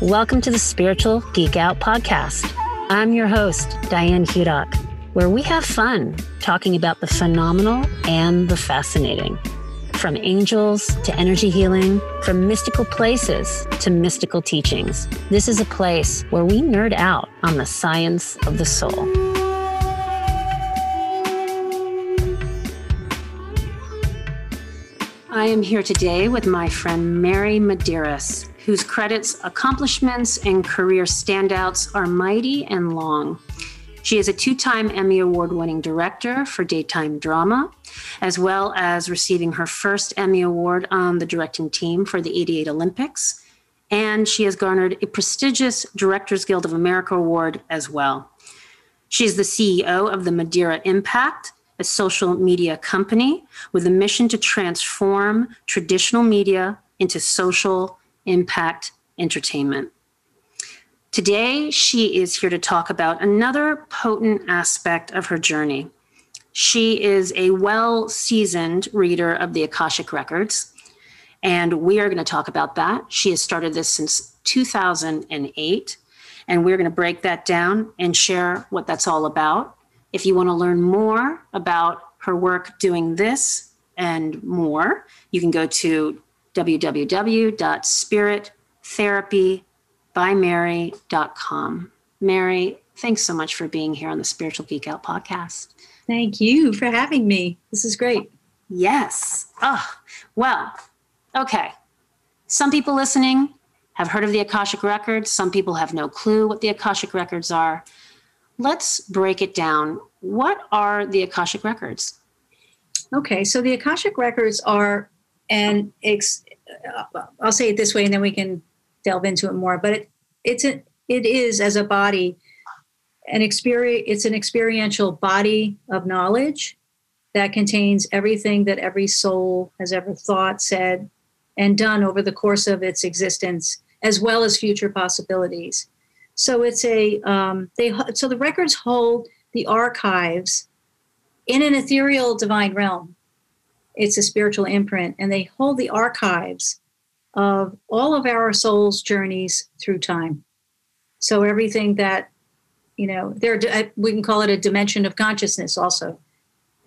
Welcome to the Spiritual Geek Out podcast. I'm your host, Diane Hudock, where we have fun talking about the phenomenal and the fascinating. From angels to energy healing, from mystical places to mystical teachings, this is a place where we nerd out on the science of the soul. I am here today with my friend Mary Medeiros, whose credits, accomplishments, and career standouts are mighty and long. She is a two time Emmy Award winning director for daytime drama, as well as receiving her first Emmy Award on the directing team for the 88 Olympics. And she has garnered a prestigious Directors Guild of America Award as well. She is the CEO of the Madeira Impact, a social media company with a mission to transform traditional media into social impact entertainment. Today, she is here to talk about another potent aspect of her journey. She is a well seasoned reader of the Akashic Records, and we are going to talk about that. She has started this since 2008, and we're going to break that down and share what that's all about. If you want to learn more about her work doing this and more, you can go to www.spirittherapybymary.com. Mary, thanks so much for being here on the Spiritual Geek Out podcast. Thank you for having me. This is great. Yes. Oh, well, okay. Some people listening have heard of the Akashic Records. Some people have no clue what the Akashic Records are. Let's break it down. What are the Akashic Records? Okay, so the Akashic Records are and ex- I'll say it this way, and then we can delve into it more. But it, it's a, it is as a body an experience. It's an experiential body of knowledge that contains everything that every soul has ever thought, said, and done over the course of its existence, as well as future possibilities. So it's a um, they so the records hold the archives in an ethereal divine realm it's a spiritual imprint, and they hold the archives of all of our soul's journeys through time. So everything that, you know, there we can call it a dimension of consciousness also,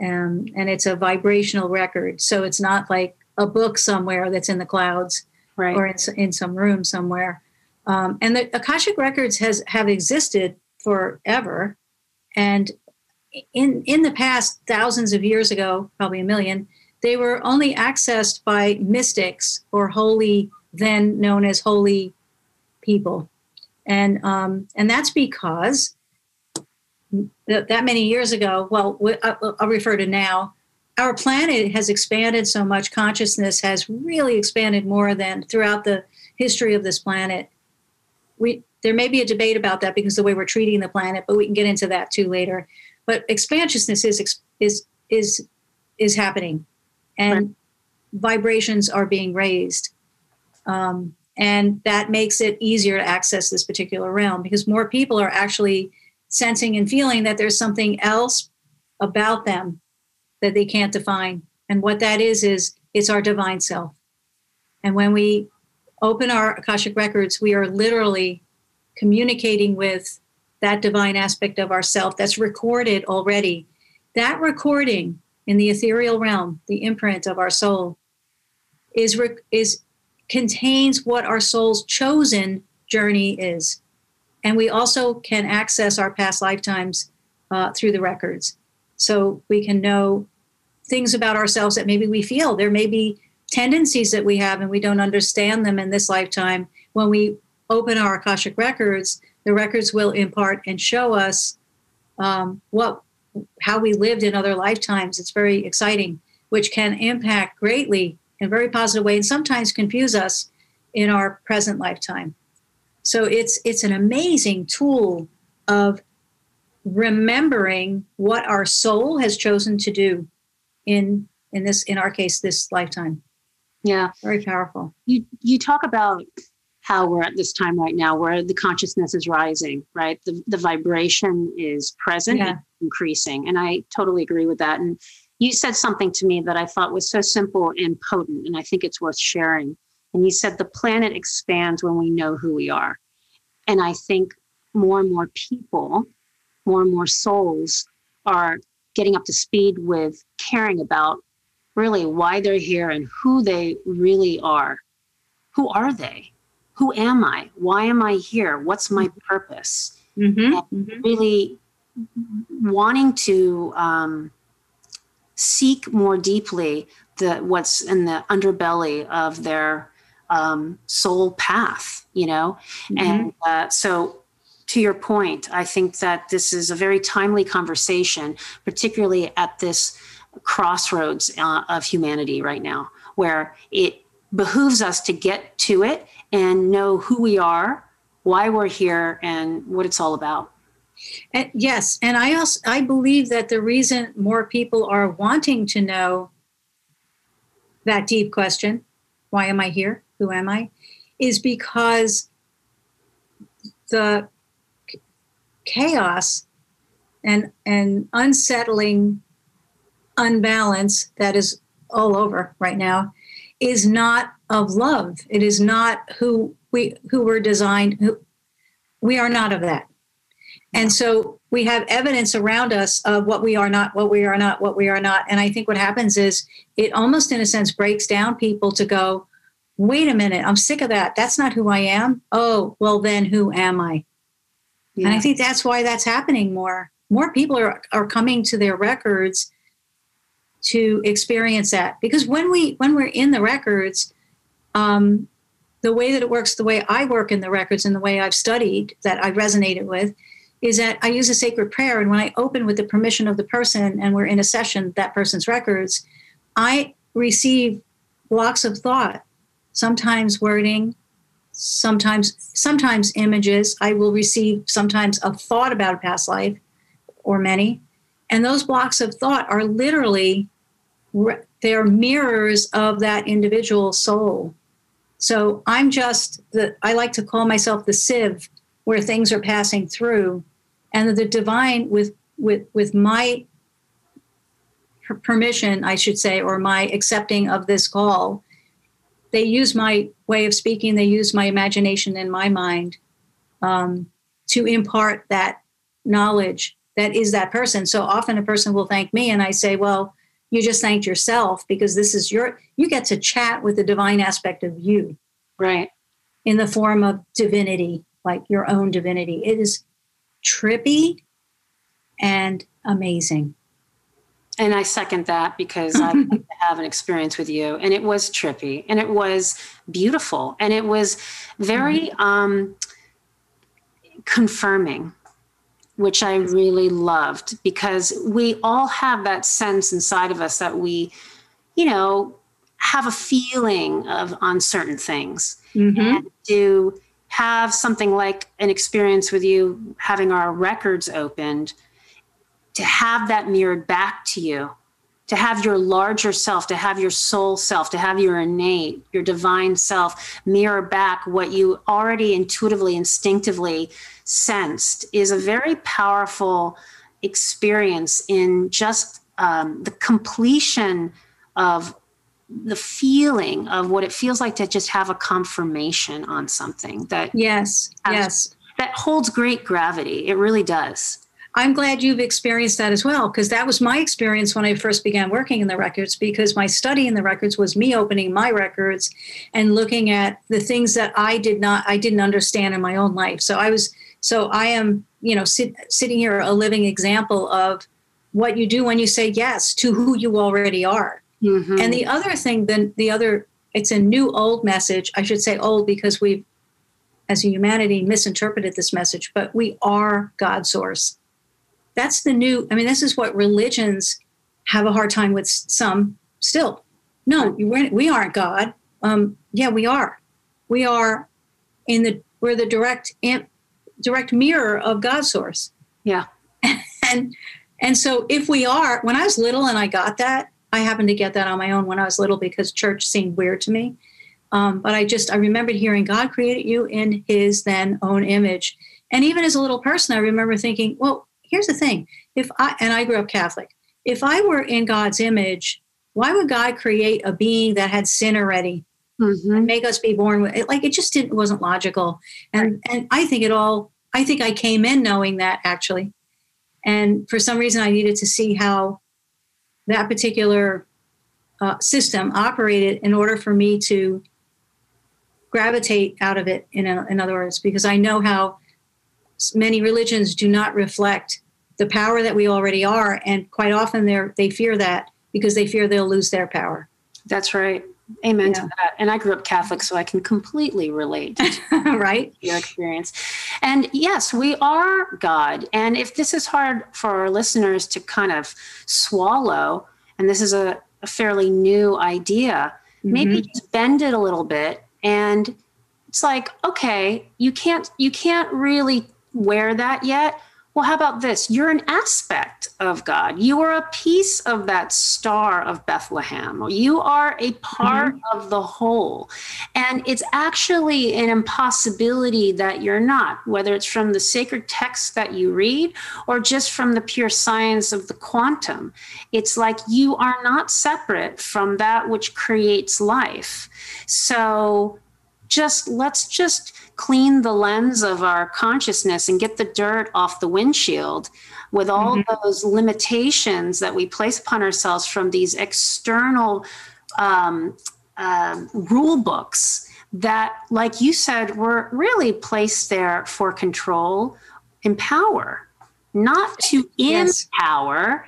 um, and it's a vibrational record. So it's not like a book somewhere that's in the clouds right. or in, in some room somewhere. Um, and the Akashic records has have existed forever, and in in the past, thousands of years ago, probably a million, they were only accessed by mystics or holy, then known as holy people. And, um, and that's because th- that many years ago, well, I'll, I'll refer to now, our planet has expanded so much, consciousness has really expanded more than throughout the history of this planet. We, there may be a debate about that because the way we're treating the planet, but we can get into that too later. But expansiousness is is is is happening, and vibrations are being raised. Um, and that makes it easier to access this particular realm because more people are actually sensing and feeling that there's something else about them that they can't define. And what that is, is it's our divine self. And when we open our Akashic records, we are literally communicating with that divine aspect of ourself that's recorded already. That recording in the ethereal realm, the imprint of our soul, is, is contains what our soul's chosen journey is. And we also can access our past lifetimes uh, through the records. So we can know things about ourselves that maybe we feel. There may be tendencies that we have and we don't understand them in this lifetime. When we open our Akashic records, the records will impart and show us um, what how we lived in other lifetimes. It's very exciting, which can impact greatly in a very positive way and sometimes confuse us in our present lifetime. So it's it's an amazing tool of remembering what our soul has chosen to do in in this in our case this lifetime. Yeah, very powerful. You you talk about how we're at this time right now where the consciousness is rising, right? The, the vibration is present yeah. and increasing. And I totally agree with that. And you said something to me that I thought was so simple and potent, and I think it's worth sharing. And you said the planet expands when we know who we are. And I think more and more people, more and more souls are getting up to speed with caring about really why they're here and who they really are. Who are they? Who am I? Why am I here? What's my purpose? Mm-hmm. Mm-hmm. Really wanting to um, seek more deeply the what's in the underbelly of their um, soul path, you know, mm-hmm. and uh, so to your point, I think that this is a very timely conversation, particularly at this crossroads uh, of humanity right now, where it behooves us to get to it and know who we are, why we're here, and what it's all about. And yes, and I also I believe that the reason more people are wanting to know that deep question, why am I here? Who am I? Is because the chaos and and unsettling unbalance that is all over right now is not of love. It is not who we who we're designed. Who, we are not of that. And so we have evidence around us of what we are not, what we are not, what we are not. And I think what happens is it almost, in a sense, breaks down people to go, wait a minute, I'm sick of that. That's not who I am. Oh, well, then who am I? Yeah. And I think that's why that's happening more. More people are, are coming to their records to experience that because when we when we're in the records um, the way that it works the way i work in the records and the way i've studied that i resonated with is that I use a sacred prayer. And when I open with the permission of the person and we're in a session, that person's records, I receive blocks of thought, sometimes wording, sometimes sometimes images. I will receive sometimes a thought about a past life or many. And those blocks of thought are literally they're mirrors of that individual soul. So I'm just the I like to call myself the sieve where things are passing through and the divine with with with my permission i should say or my accepting of this call they use my way of speaking they use my imagination and my mind um, to impart that knowledge that is that person. So often a person will thank me and i say well you just thanked yourself because this is your you get to chat with the divine aspect of you. Right. In the form of divinity like your own divinity. It is trippy and amazing. And I second that because I have an experience with you, and it was trippy, and it was beautiful, and it was very mm-hmm. um, confirming, which I really loved because we all have that sense inside of us that we, you know, have a feeling of on certain things, mm-hmm. and to have something like an experience with you having our records opened, to have that mirrored back to you, to have your larger self, to have your soul self, to have your innate, your divine self mirror back what you already intuitively, instinctively sensed is a very powerful experience in just um, the completion of the feeling of what it feels like to just have a confirmation on something that yes has, yes. that holds great gravity. It really does. I'm glad you've experienced that as well because that was my experience when i first began working in the records because my study in the records was me opening my records and looking at the things that i did not i didn't understand in my own life. So i was so i am you know sit, sitting here a living example of what you do when you say yes to who you already are Mm-hmm. And the other thing, then the other, it's a new old message. I should say old because we've, as a humanity, misinterpreted this message, but we are God's source. That's the new, I mean, this is what religions have a hard time with some still. No, we aren't God. Um, yeah, we are. We are in the, we're the direct, direct mirror of God's source. Yeah. and, and so if we are, when I was little and I got that, I happened to get that on my own when I was little because church seemed weird to me. Um, but I just I remembered hearing God created you in His then own image, and even as a little person, I remember thinking, well, here's the thing: if I and I grew up Catholic, if I were in God's image, why would God create a being that had sin already? mm-hmm. and make us be born with it. Like it just didn't wasn't logical. And right. and I think it all. I think I came in knowing that actually, and for some reason I needed to see how that particular uh, system operated in order for me to gravitate out of it. In, a, in other words, because I know how many religions do not reflect the power that we already are, and quite often they they fear that because they fear they'll lose their power. That's right. Amen yeah. to that. And I grew up Catholic, so I can completely relate right your experience. And yes, we are God. And if this is hard for our listeners to kind of swallow, and this is a, a fairly new idea, mm-hmm. maybe just bend it a little bit. And it's like, okay, you can't you can't really wear that yet well, how about this? You're an aspect of God. You are a piece of that star of Bethlehem. You are a part mm-hmm. of the whole. And it's actually an impossibility that you're not, whether it's from the sacred text that you read or just from the pure science of the quantum. It's like you are not separate from that which creates life. So just let's just clean the lens of our consciousness and get the dirt off the windshield with all mm-hmm. those limitations that we place upon ourselves from these external um, uh, rule books that, like you said, were really placed there for control and power, not to yes. empower,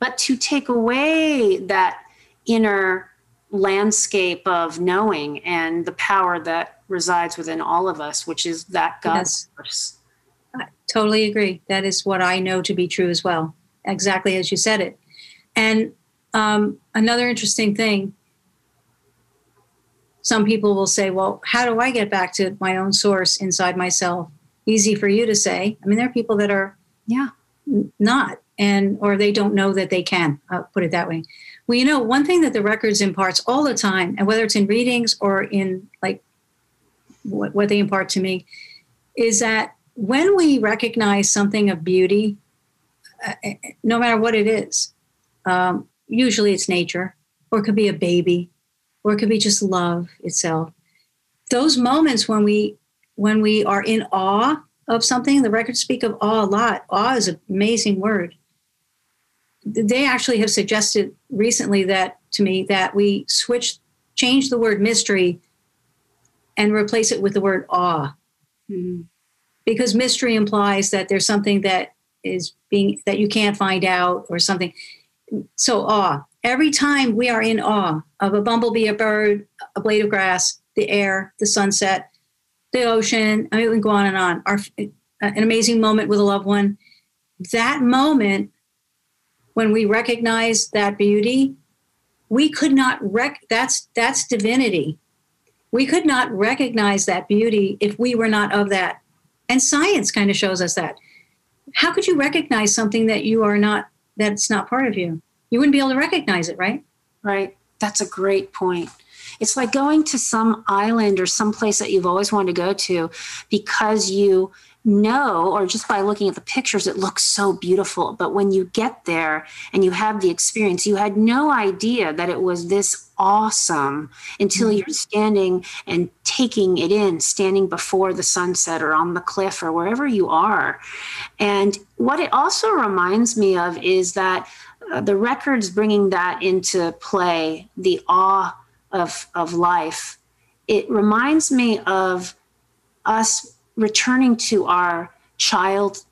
but to take away that inner landscape of knowing and the power that resides within all of us, which is that God yes. source. I totally agree. That is what I know to be true as well, exactly as you said it. And um, another interesting thing some people will say, well, how do I get back to my own source inside myself? Easy for you to say. I mean, there are people that are yeah not and or they don't know that they can I'll put it that way well you know one thing that the records imparts all the time and whether it's in readings or in like what, what they impart to me is that when we recognize something of beauty, uh, no matter what it is, um, usually it's nature, or it could be a baby, or it could be just love itself. Those moments when we when we are in awe of something, the records speak of awe a lot. Awe is an amazing word. They actually have suggested recently that to me that we switch, change the word mystery and replace it with the word awe. Mm-hmm. Because mystery implies that there's something that is being that you can't find out or something. So awe. Every time we are in awe of a bumblebee, a bird, a blade of grass, the air, the sunset, the ocean, I mean, we can go on and on. Our, an amazing moment with a loved one. That moment, when we recognize that beauty, we could not rec. That's that's divinity we could not recognize that beauty if we were not of that. And science kind of shows us that. How could you recognize something that you are not, that's not part of you? You wouldn't be able to recognize it, right? Right. That's a great point. It's like going to some island or some place that you've always wanted to go to because you know, or just by looking at the pictures, it looks so beautiful. But when you get there and you have the experience, you had no idea that it was this awesome until mm-hmm. you're standing and taking it in, standing before the sunset or on the cliff or wherever you are. And what it also reminds me of is that uh, the records bringing that into play, the awe of, of life, it reminds me of us returning to our child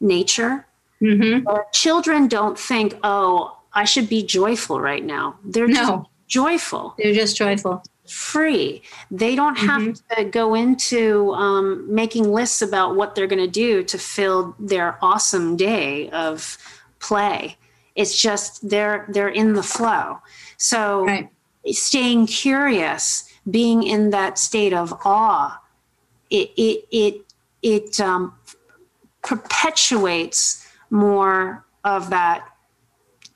nature. Mm-hmm. children don't think, oh, I should be joyful right now. They're no. just joyful. They're just joyful. Free. They don't have mm-hmm. to go into um, making lists about what they're going to do to fill their awesome day of play. It's just they're they're in the flow. So right. staying curious, being in that state of awe it it it, it um, perpetuates more of that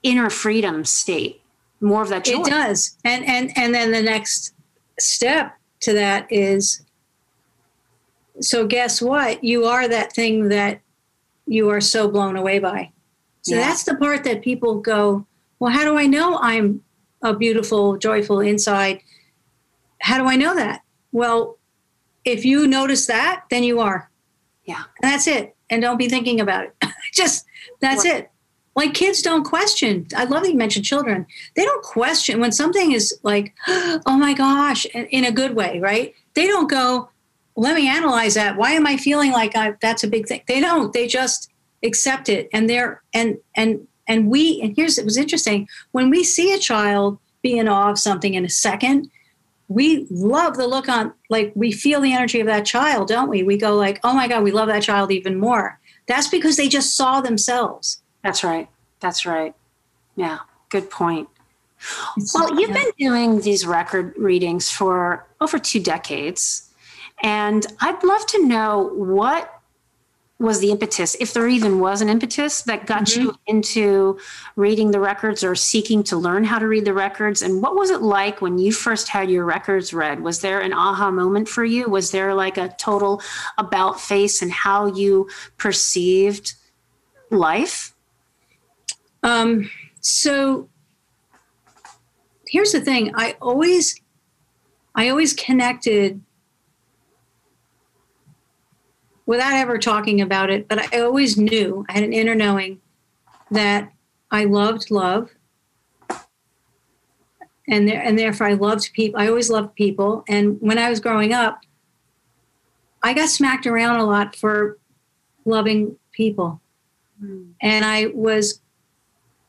inner freedom state, more of that joy. It does, and and and then the next step to that is. So guess what? You are that thing that you are so blown away by. So yeah. that's the part that people go, well, how do I know I'm a beautiful, joyful inside? how do I know that? Well, if you notice that, then you are. Yeah. And that's it. And don't be thinking about it. Just that's what? it. Like kids don't question. I love that you mentioned children. They don't question when something is like, oh my gosh, in a good way, right? They don't go, let me analyze that. Why am I feeling like I, that's a big thing? They don't. They just accept it. And they're and and and we and here's it was interesting when we see a child be in awe of something in a second, we love the look on like we feel the energy of that child, don't we? We go like, oh my god, we love that child even more. That's because they just saw themselves. That's right. That's right. Yeah, good point. Well, you've been doing these record readings for over two decades. And I'd love to know what was the impetus, if there even was an impetus that got mm-hmm. you into reading the records or seeking to learn how to read the records? And what was it like when you first had your records read? Was there an aha moment for you? Was there like a total about face and how you perceived life? Um, so here's the thing I always, I always connected without ever talking about it, but I always knew, I had an inner knowing that I loved love. And, there, and therefore, I loved people. I always loved people. And when I was growing up, I got smacked around a lot for loving people. Mm. And I was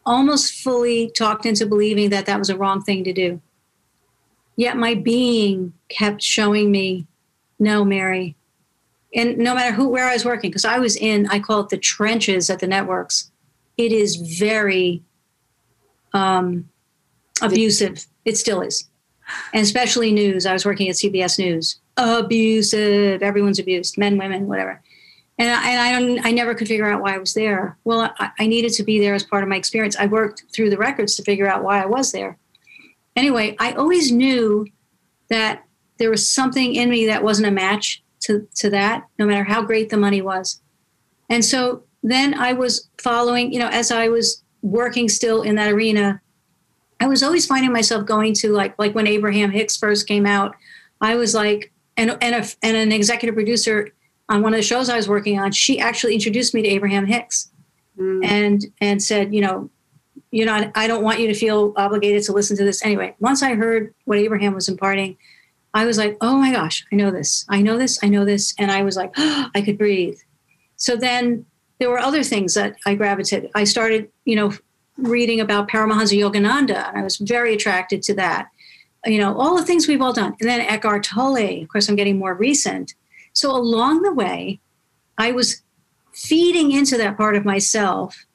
almost fully talked into believing that that was a wrong thing to do. Yet my being kept showing me, no, Mary, and no matter who where I was working, because I was in, I call it the trenches at the networks. It is very um, abusive. It still is, and especially news. I was working at CBS News. Abusive. Everyone's abused. Men, women, whatever. And I, and I. I never could figure out why I was there. Well, I, I needed to be there as part of my experience. I worked through the records to figure out why I was there. Anyway, I always knew that there was something in me that wasn't a match to, to that, no matter how great the money was. And so then I was following, you know, as I was working still in that arena, I was always finding myself going to like like when Abraham Hicks first came out, I was like, and and a, and an executive producer on one of the shows I was working on, she actually introduced me to Abraham Hicks, mm. and and said, you know, you're not. I don't want you to feel obligated to listen to this anyway. Once I heard what Abraham was imparting, I was like, oh my gosh, I know this, I know this, I know this. And I was like, oh, I could breathe. So then there were other things that I gravitated. I started, you know, reading about Paramahansa Yogananda, and I was very attracted to that. You know, all the things we've all done. And then Eckhart Tolle, of course, I'm getting more recent. So along the way, I was feeding into that part of myself,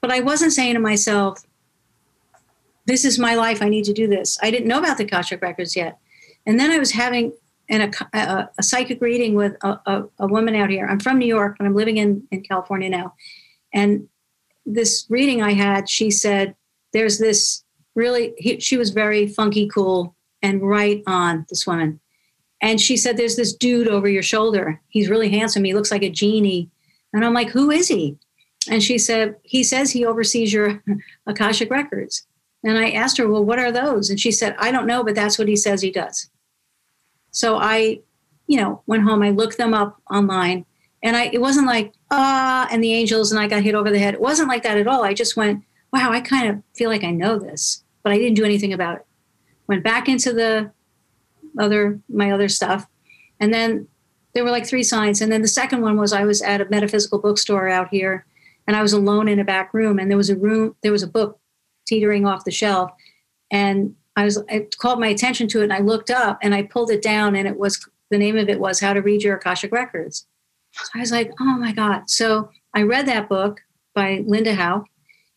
but I wasn't saying to myself, this is my life, I need to do this. I didn't know about the Akashic Records yet. And then I was having an, a, a, a psychic reading with a, a, a, woman out here. I'm from New York, but I'm living in, in California now. And this reading I had, she said, there's this really, he, she was very funky cool and right on, this woman. And she said, there's this dude over your shoulder. He's really handsome. He looks like a genie. And I'm like, who is he? And she said, he says he oversees your Akashic records. And I asked her, well, what are those? And she said, I don't know, but that's what he says he does. So I, you know, went home. I looked them up online, and I it wasn't like ah and the angels and I got hit over the head. It wasn't like that at all. I just went, wow, I kind of feel like I know this, but I didn't do anything about it. Went back into the other my other stuff, and then there were like three signs. And then the second one was I was at a metaphysical bookstore out here, and I was alone in a back room, and there was a room there was a book teetering off the shelf, and I was it called my attention to it and I looked up and I pulled it down and it was the name of it was How to Read Your Akashic Records. So I was like, oh my God. So I read that book by Linda Howe.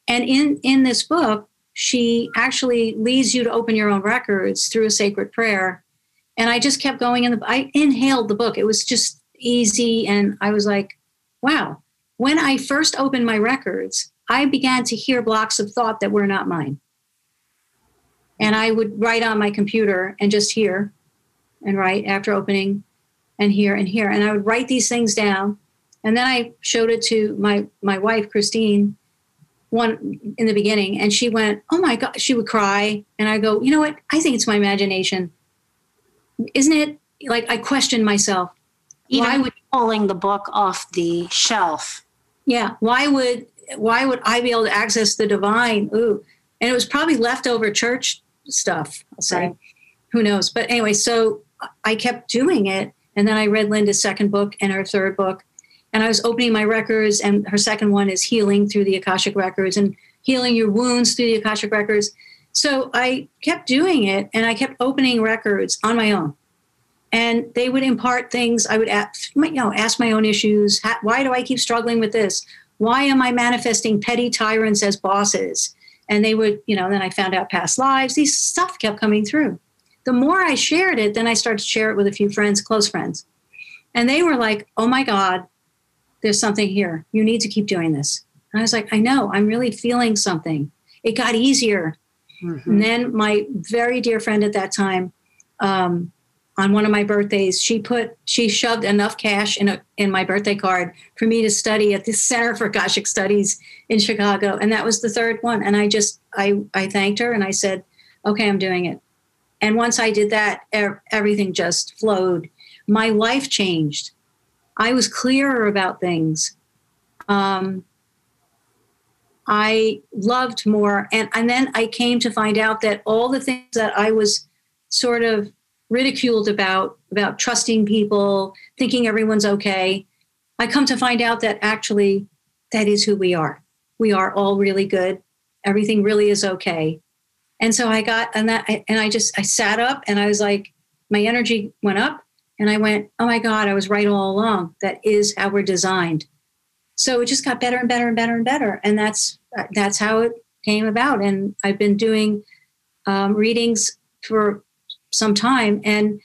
And in, in this book, she actually leads you to open your own records through a sacred prayer. And I just kept going in the I inhaled the book. It was just easy. And I was like, wow. When I first opened my records, I began to hear blocks of thought that were not mine. And mm-hmm. I would write on my computer and just hear and write after opening and hear and hear. And I would write these things down. And then I showed it to my, my wife, Christine, one in the beginning. And she went, Oh my God, she would cry. And I go, You know what? I think it's my imagination. isn't it like I question myself? Even why would pulling the book off the shelf. yeah? Why would why would I be able to access the divine? Ooh, and it was probably leftover church stuff. I'll say, Right. who knows? But anyway, so I kept doing it, and then I read Linda's second book and her third book, and I was opening my records, and her second one is healing through the akashic records and healing your wounds through the akashic records. So I kept doing it, and I kept opening records on my own and they would impart things i would ask you know ask my own issues Ha- why do i keep struggling with this why am i manifesting petty tyrants as bosses and they would you know then i found out past lives. These stuff kept coming through. The more i shared it then i started to share it with a few friends close friends. And they were like oh my god there's something here. You need to keep doing this. And i was like i know. I'm really feeling something. It got easier. Mhm. and then my very dear friend at that time, um, on one of my birthdays, she put she shoved enough cash in a in my birthday card for me to study at the Center for Akashic Studies in Chicago, and that was the third one. And I just I I thanked her and I said, okay, I'm doing it. And once I did that, ev- everything just flowed. My life changed. I was clearer about things. Um, I loved more. And, and then I came to find out that all the things that I was sort of ridiculed about, about trusting people, thinking everyone's okay, I come to find out that actually that is who we are. We are all really good. Everything really is okay. And so I got, and that, and I just, I sat up and I was like, my energy went up and I went, oh my God, I was right all along. That is how we're designed so it just got better and better and better and better and that's that's how it came about and i've been doing um, readings for some time. And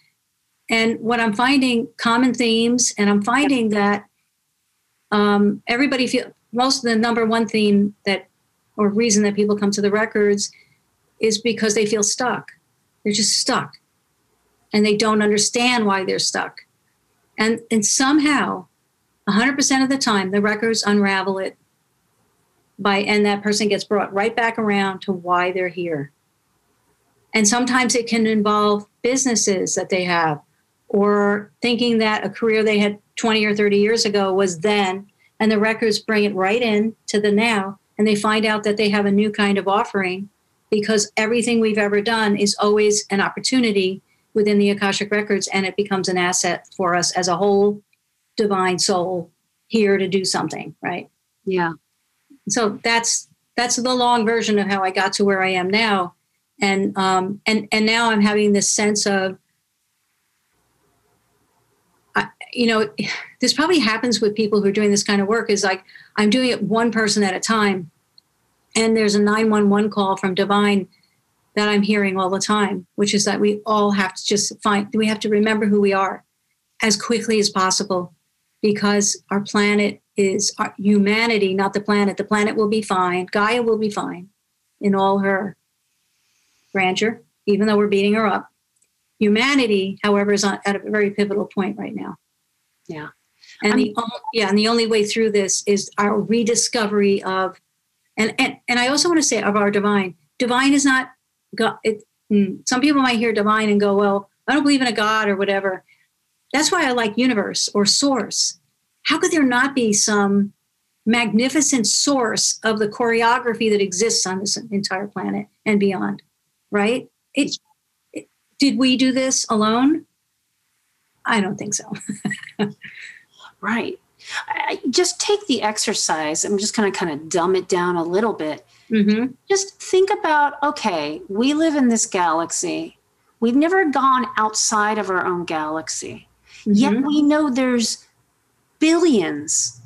and what i'm finding common themes and i'm finding that um, everybody feel most of the number one theme that or reason that people come to the records is because they feel stuck. They're just stuck. And they don't understand why they're stuck. And and somehow 100% of the time the records unravel it by and that person gets brought right back around to why they're here and sometimes it can involve businesses that they have or thinking that a career they had 20 or 30 years ago was then and the records bring it right in to the now and they find out that they have a new kind of offering because everything we've ever done is always an opportunity within the akashic records and it becomes an asset for us as a whole divine soul here to do something right Yeah. so that's that's the long version of how i got to where i am now and um and and now i'm having this sense of I, you know this probably happens with people who are doing this kind of work is like i'm doing it one person at a time and there's a 911 call from divine that i'm hearing all the time which is that we all have to just find we have to remember who we are as quickly as possible because our planet is our humanity, not the planet. The planet will be fine. Gaia will be fine in all her grandeur, even though we're beating her up. Humanity, however, is on, at a very pivotal point right now. Yeah. And the only, yeah, and the only way through this is our rediscovery of, and and and I also want to say of our divine. Divine is not God. It, mm, some people might hear divine and go, well, I don't believe in a God or whatever. That's why I like universe or source. How could there not be some magnificent source of the choreography that exists on this entire planet and beyond? Right? It, it did we do this alone? I don't think so. Right. I, just take the exercise. I'm just going to kind of dumb it down a little bit. Mm-hmm. Just think about okay, we live in this galaxy. We've never gone outside of our own galaxy. Yet Mhm. we know there's billions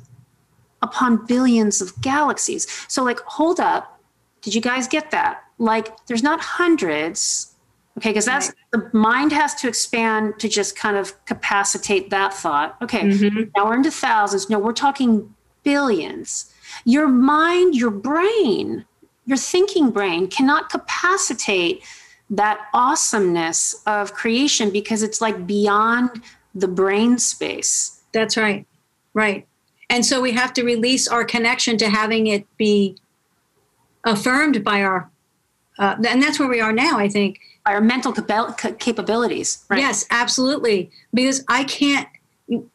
upon billions of galaxies. So, like, hold up. Did you guys get that? Like, there's not hundreds, okay, because that's the mind has to expand to just kind of capacitate that thought. Okay, Mhm. now we're into thousands. No, we're talking billions. Your mind, your brain, your thinking brain cannot capacitate that awesomeness of creation because it's like beyond the brain space. That's right. Right. And so we have to release our connection to having it be affirmed by our uh, and that's where we are now. I think our mental capabilities. Right? Yes, absolutely. Because I can't.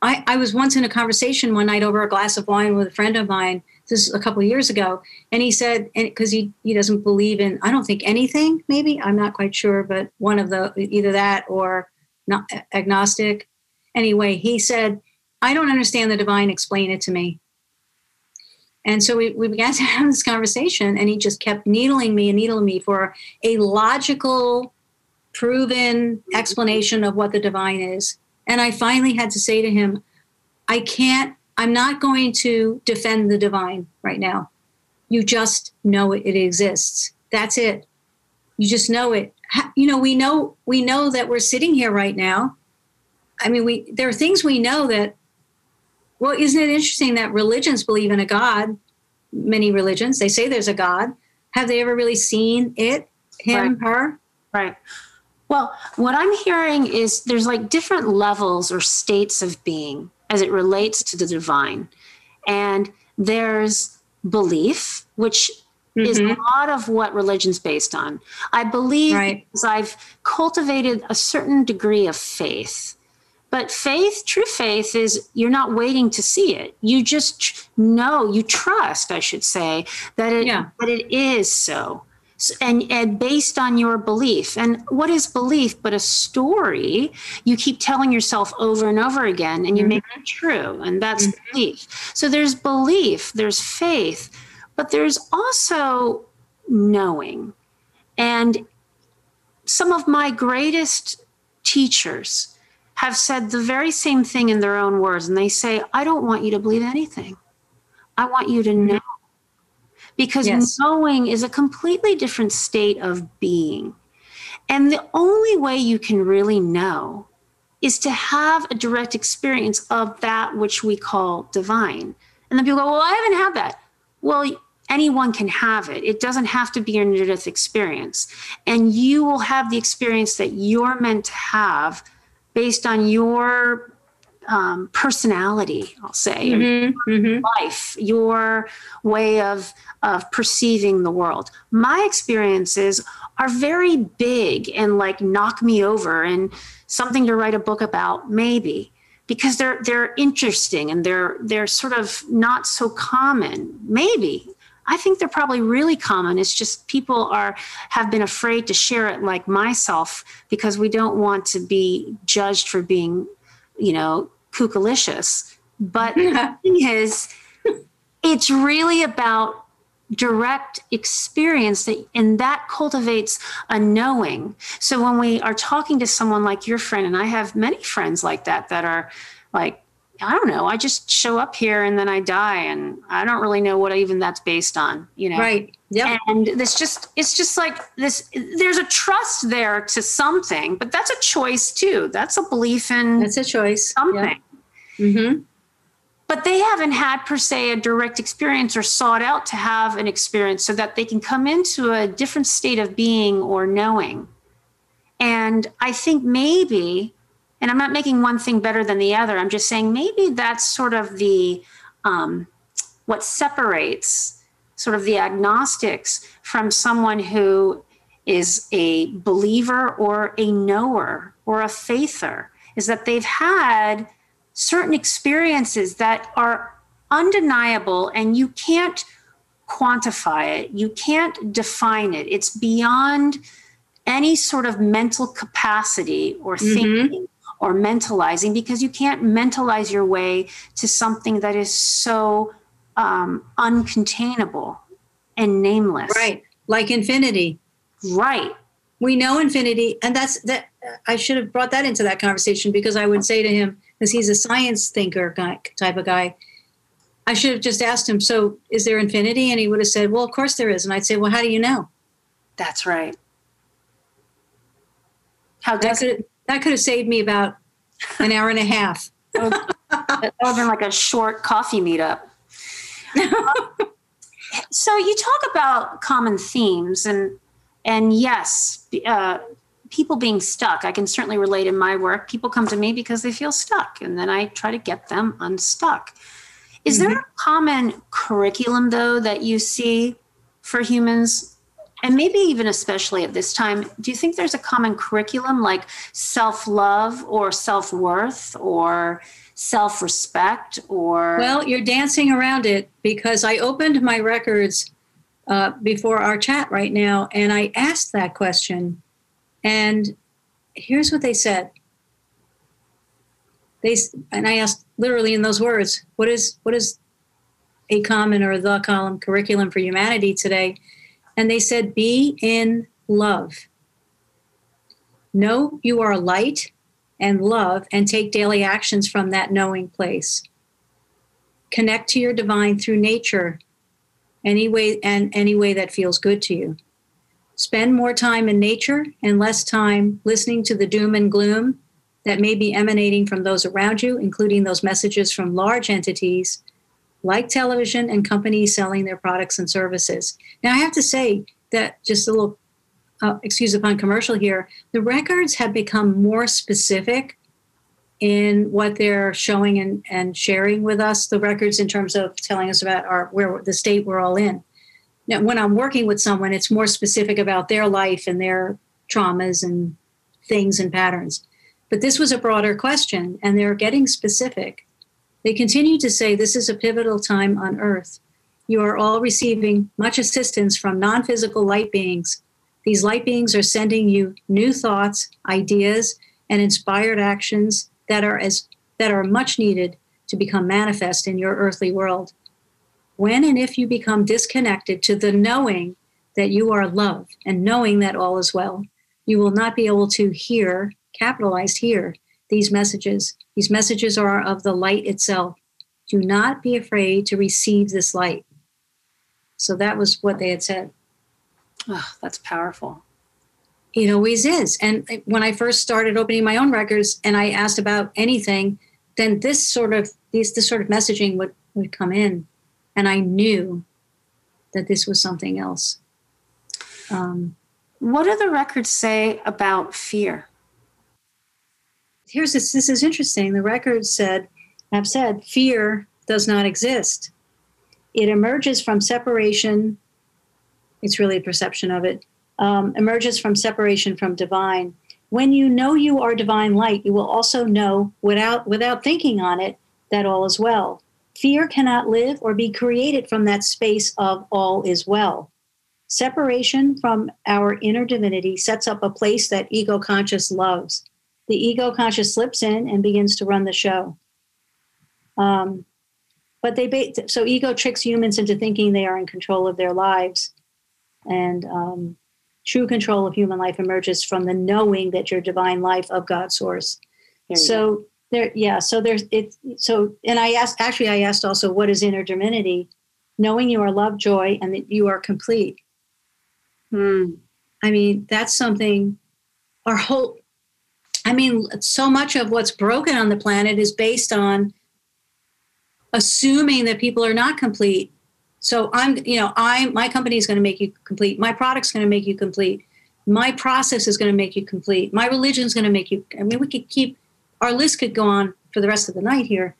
I, I was once in a conversation one night over a glass of wine with a friend of mine. This is a couple of years ago, and he said, because he he doesn't believe in, I don't think anything. Maybe I'm not quite sure, but one of the either that or not agnostic. Anyway, he said, I don't understand the divine. Explain it to me. And so we, we began to have this conversation, and he just kept needling me and needling me for a logical, proven explanation of what the divine is. And I finally had to say to him, I can't, I'm not going to defend the divine right now. You just know it, it exists. That's it. You just know it. You know, we know we know that we're sitting here right now. I mean, we there are things we know that well, isn't it interesting that religions believe in a God? Many religions, they say there's a God. Have they ever really seen it, him, right. her? Right. Well, what I'm hearing is there's like different levels or states of being as it relates to the divine. And there's belief, which mm-hmm. is a lot of what religion's based on. I believe right. because I've cultivated a certain degree of faith but faith, true faith, is you're not waiting to see it. You just know, you trust, I should say, that it yeah. that it is so. And, and based on your belief. And what is belief but a story you keep telling yourself over and over again and you mm-hmm. make it true? And that's mm-hmm. belief. So there's belief, there's faith, but there's also knowing. And some of my greatest teachers have said the very same thing in their own words. And they say, I don't want you to believe anything. I want you to mm-hmm. know. Because yes. knowing is a completely different state of being. And the only way you can really know is to have a direct experience of that which we call divine. And then people go, Well, I haven't had that. Well, anyone can have it. It doesn't have to be a near death experience. And you will have the experience that you're meant to have based on your um, personality, I'll say, mm-hmm, mm-hmm. life, your way of of perceiving the world. My experiences are very big and like knock me over and something to write a book about, maybe because they're they're interesting and they're they're sort of not so common, maybe. I think they're probably really common. It's just people are have been afraid to share it like myself because we don't want to be judged for being, you know, kookalicious. But the thing is, it's really about direct experience that and that cultivates a knowing so when we are talking to someone like your friend and i have many friends like that that are like I don't know. I just show up here and then I die, and I don't really know what even that's based on. You know, right? Yeah. And this just it's just like this. There's a trust there to something, but that's a choice too. That's a belief in. That's a choice. Something. Mm-hmm. But they haven't had per se a direct experience or sought out to have an experience so that they can come into a different state of being or knowing. And I think maybe and I'm not making one thing better than the other. I'm just saying maybe that's sort of the um, what separates sort of the agnostics from someone who is a believer or a knower or a faither is that they've had certain experiences that are undeniable and you can't quantify it you can't define it it's beyond any sort of mental capacity or mm-hmm. Or mentalizing because you can't mentalize your way to something that is so um, uncontainable and nameless. Right. Like infinity. Right. We know infinity. And that's that. I should have brought that into that conversation because I would say to him, because he's a science thinker guy, type of guy, I should have just asked him, so is there infinity? And he would have said, well, of course there is. And I'd say, well, how do you know? That's right. How does it? That could have saved me about an hour and a half. that would have been like a short coffee meetup. so you talk about common themes and and yes, uh, people being stuck. I can certainly relate in my work. People come to me because they feel stuck, and then I try to get them unstuck. Is mm-hmm. there a common curriculum though that you see for humans and maybe even especially at this time, do you think there's a common curriculum like self love or self worth or self respect or? Well, you're dancing around it because I opened my records uh, before our chat right now and I asked that question. And here's what they said. They, and I asked literally in those words, what is, what is a common or the column curriculum for humanity today? And they said, Be in love. Know you are light and love and take daily actions from that knowing place. Connect to your divine through nature any way and any way that feels good to you. Spend more time in nature and less time listening to the doom and gloom that may be emanating from those around you, including those messages from large entities like television and companies selling their products and services. Now, I have to say that just a little uh, excuse upon commercial here, the records have become more specific in what they're showing and, and sharing with us. The records in terms of telling us about our where the state we're all in. Now, when I'm working with someone, it's more specific about their life and their traumas and things and patterns. But this was a broader question, and they're getting specific. They continue to say this is a pivotal time on Earth. You are all receiving much assistance from non physical light beings. These light beings are sending you new thoughts, ideas, and inspired actions that are, as, that are much needed to become manifest in your earthly world. When and if you become disconnected to the knowing that you are love and knowing that all is well, you will not be able to hear, capitalized here, these messages. These messages are of the light itself. Do not be afraid to receive this light. So that was what they had said. Oh, that's powerful. It always is. And when I first started opening my own records and I asked about anything, then this sort of these this sort of messaging would, would come in. And I knew that this was something else. Um, what do the records say about fear? Here's this this is interesting. The records said have said fear does not exist. It emerges from separation. It's really a perception of it. Um, emerges from separation from divine. When you know you are divine light, you will also know without without thinking on it that all is well. Fear cannot live or be created from that space of all is well. Separation from our inner divinity sets up a place that ego conscious loves the ego conscious slips in and begins to run the show. Um, but they so ego tricks humans into thinking they are in control of their lives, and um, true control of human life emerges from the knowing that you're divine life of God source. So go. there, yeah. So there's it. So and I asked actually I asked also what is inner divinity, knowing you are love, joy, and that you are complete. Hmm. I mean that's something. Our whole I mean, so much of what's broken on the planet is based on assuming that people are not complete. So I'm, you know, I my company is going to make you complete. My product's going to make you complete. My process is going to make you complete. My religion is going to make you. I mean, we could keep our list could go on for the rest of the night here.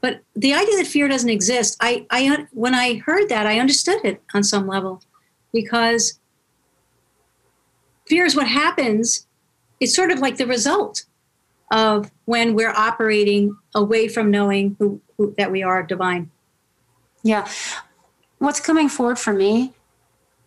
But the idea that fear doesn't exist, I, I when I heard that, I understood it on some level, because fear is what happens it's sort of like the result of when we're operating away from knowing who, who, that we are divine. Yeah. What's coming forward for me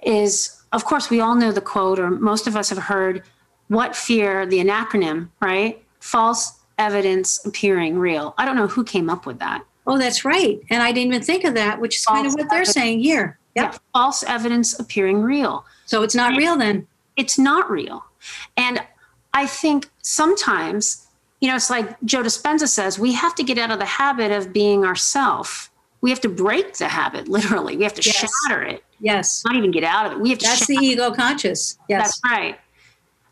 is, of course, we all know the quote, or most of us have heard what fear, the acronym, right? False evidence appearing real. I don't know who came up with that. Oh, that's right. And I didn't even think of that, which is false kind of what they're saying here. Yep. Yeah, false evidence appearing real. So it's not real then? It's not real. And I think sometimes, you know, it's like Joe Dispenza says, we have to get out of the habit of being ourself. We have to break the habit, literally. We have to yes. shatter it. Yes. Not even get out of it. We have to That's the ego conscious. Yes. That's right.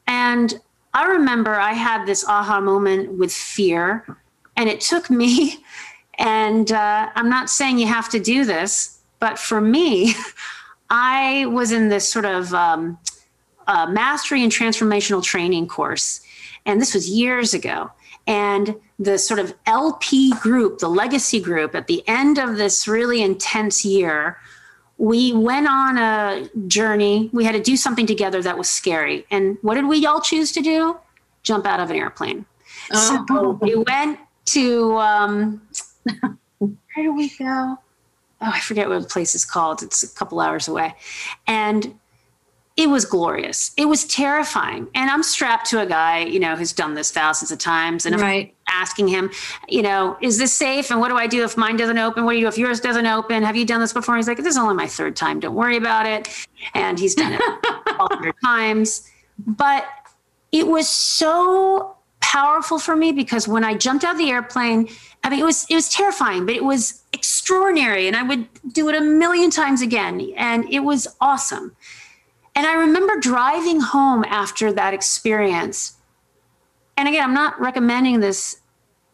And I remember I had this aha moment with fear, and it took me, and uh, I'm not saying you have to do this, but for me, I was in this sort of um, a mastery and transformational training course. And this was years ago. And the sort of LP group, the legacy group, at the end of this really intense year, we went on a journey. We had to do something together that was scary. And what did we all choose to do? Jump out of an airplane. Oh. So we went to, um, where do we go? Oh, I forget what the place is called. It's a couple hours away. And it was glorious. It was terrifying. And I'm strapped to a guy, you know, who's done this thousands of times. And right. I'm asking him, you know, is this safe? And what do I do if mine doesn't open? What do you do if yours doesn't open? Have you done this before? And he's like, this is only my third time. Don't worry about it. And he's done it all hundred times. But it was so powerful for me because when I jumped out of the airplane, I mean, it was it was terrifying, but it was extraordinary, and I would do it a million times again, and it was awesome. And I remember driving home after that experience. And again, I'm not recommending this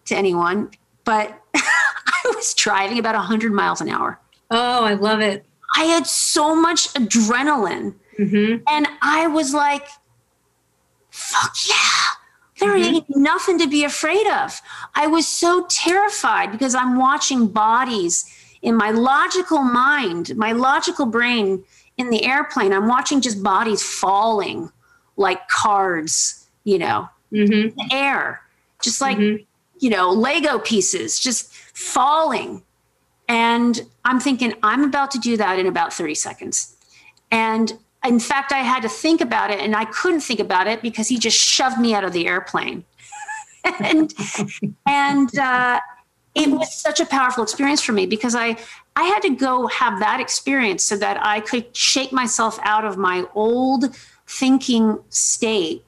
to anyone, but I was driving about 100 miles an hour. Oh, I love it. I had so much adrenaline. Mm-hmm. And I was like, fuck yeah. There mm-hmm. ain't nothing to be afraid of. I was so terrified because I'm watching bodies in my logical mind, my logical brain in the airplane, I'm watching just bodies falling like cards, you know, mm-hmm. the air, just like, mm-hmm. you know, Lego pieces just falling. And I'm thinking, I'm about to do that in about 30 seconds. And in fact, I had to think about it and I couldn't think about it because he just shoved me out of the airplane. and and uh, it was such a powerful experience for me because I I had to go have that experience so that I could shake myself out of my old thinking state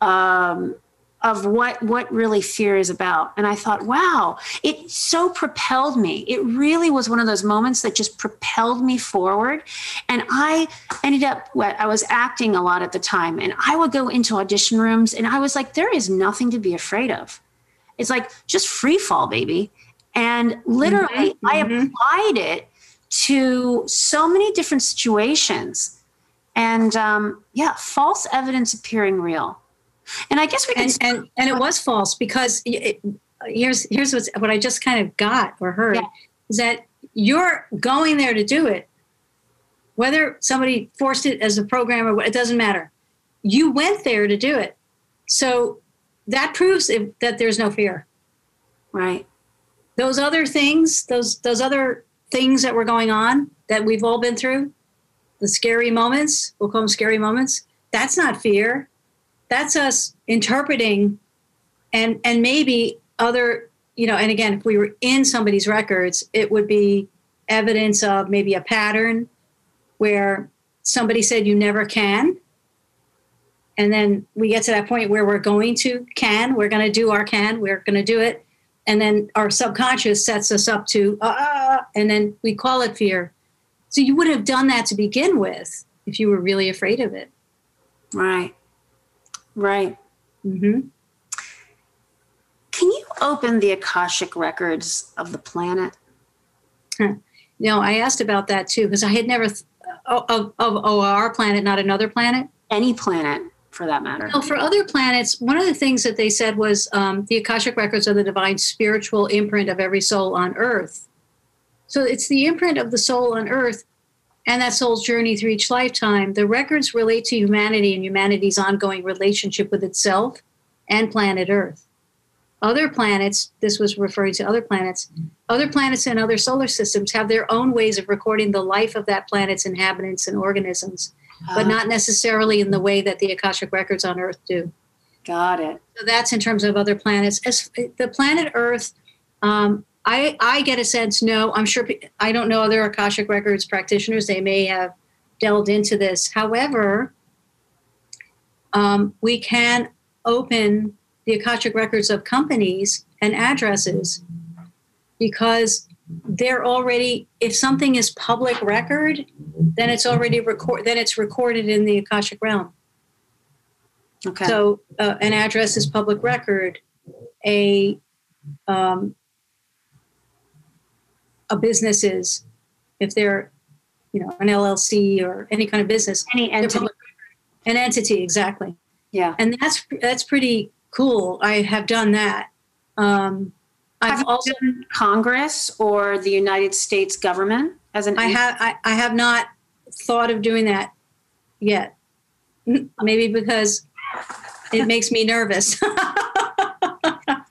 um, of what what really fear is about. And I thought, wow, it so propelled me. It really was one of those moments that just propelled me forward. And I ended up I was acting a lot at the time, and I would go into audition rooms, and I was like, there is nothing to be afraid of. It's like just free fall, baby. And literally, mm-hmm. I applied it to so many different situations. And um, yeah, false evidence appearing real. And I guess we can. And, and, and, it was false because it, here's here's what's, what I just kind of got or heard yeah. is that you're going there to do it. Whether somebody forced it as a program or it doesn't matter. You went there to do it. So that proves that there's no fear. Right those other things, those those other things that were going on that we've all been through, the scary moments, we'll call them scary moments. That's not fear. That's us interpreting and and maybe other, you know, and again, if we were in somebody's records, it would be evidence of maybe a pattern where somebody said you never can. And then we get to that point where we're going to can, we're going to do our can, we're going to do it and then our subconscious sets us up to ah, and then we call it fear. So you would have done that to begin with if you were really afraid of it. Right. Right. Mm-hmm. Can you open the Akashic records of the planet? Huh. You know, I asked about that too because I had never th- of, of, of our planet, not another planet. Any planet for that matter. Well, for other planets, one of the things that they said was um, the Akashic records are the divine spiritual imprint of every soul on Earth. So it's the imprint of the soul on Earth and that soul's journey through each lifetime. The records relate to humanity and humanity's ongoing relationship with itself and planet Earth. Other planets, this was referring to other planets, other planets and other solar systems have their own ways of recording the life of that planet's inhabitants and organisms but not necessarily in the way that the Akashic records on Earth do. Got it. So that's in terms of other planets. As the planet Earth, um, I I get a sense. No, I'm sure. I don't know other Akashic records practitioners. They may have delved into this. However, um, we can open the Akashic records of companies and addresses because they're already if something is public record then it's already record then it's recorded in the akashic realm. Okay. So uh, an address is public record. A um, a business is if they're you know an llc or any kind of business any entity. an entity exactly. Yeah. And that's that's pretty cool. I have done that. Um, I've also Congress or the United States government as an. I have I, I have not thought of doing that yet. Maybe because it makes me nervous.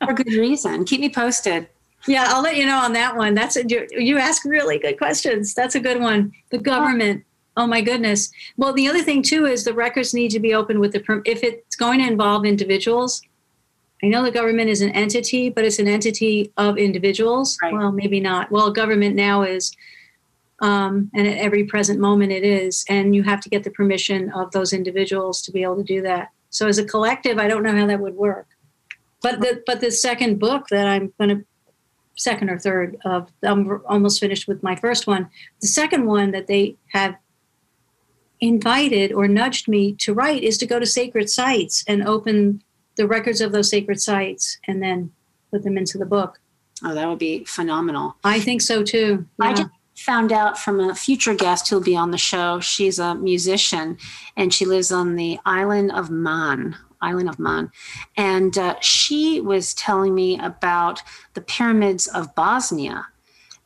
For good reason. Keep me posted. Yeah, I'll let you know on that one. That's a, you ask really good questions. That's a good one. The government. Oh my goodness. Well, the other thing too is the records need to be open with the if it's going to involve individuals. I know the government is an entity, but it's an entity of individuals. Right. Well, maybe not. Well, government now is, um, and at every present moment it is, and you have to get the permission of those individuals to be able to do that. So as a collective, I don't know how that would work. But the but the second book that I'm going to second or third of I'm almost finished with my first one. The second one that they have invited or nudged me to write is to go to sacred sites and open the records of those sacred sites and then put them into the book. Oh, that would be phenomenal. I think so too. Yeah. I just found out from a future guest who'll be on the show. She's a musician and she lives on the island of Man, island of Man. And uh, she was telling me about the pyramids of Bosnia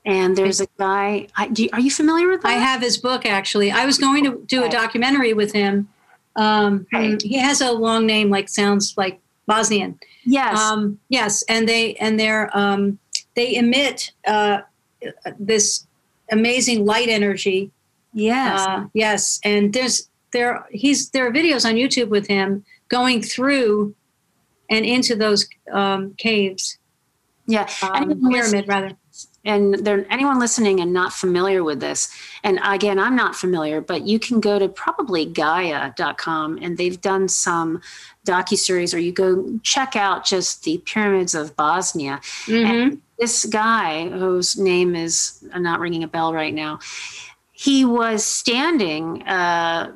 and there's a guy. I, you, are you familiar with that? I have his book actually. I was going to do a documentary with him. Um, right. He has a long name, like sounds like Bosnian. Yes. Um, yes, and they and they're um, they emit uh, this amazing light energy. Yes. Uh, yes, and there's there he's there are videos on YouTube with him going through and into those um, caves. Yeah, um, pyramid rather and there anyone listening and not familiar with this and again i'm not familiar but you can go to probably gaia.com and they've done some docu-series or you go check out just the pyramids of bosnia mm-hmm. and this guy whose name is I'm not ringing a bell right now he was standing uh,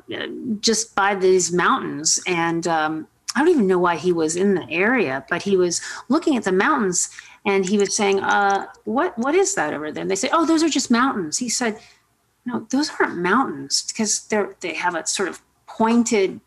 just by these mountains and um, i don't even know why he was in the area but he was looking at the mountains and he was saying, uh, "What what is that over there?" And they say, "Oh, those are just mountains." He said, "No, those aren't mountains because they're they have a sort of pointed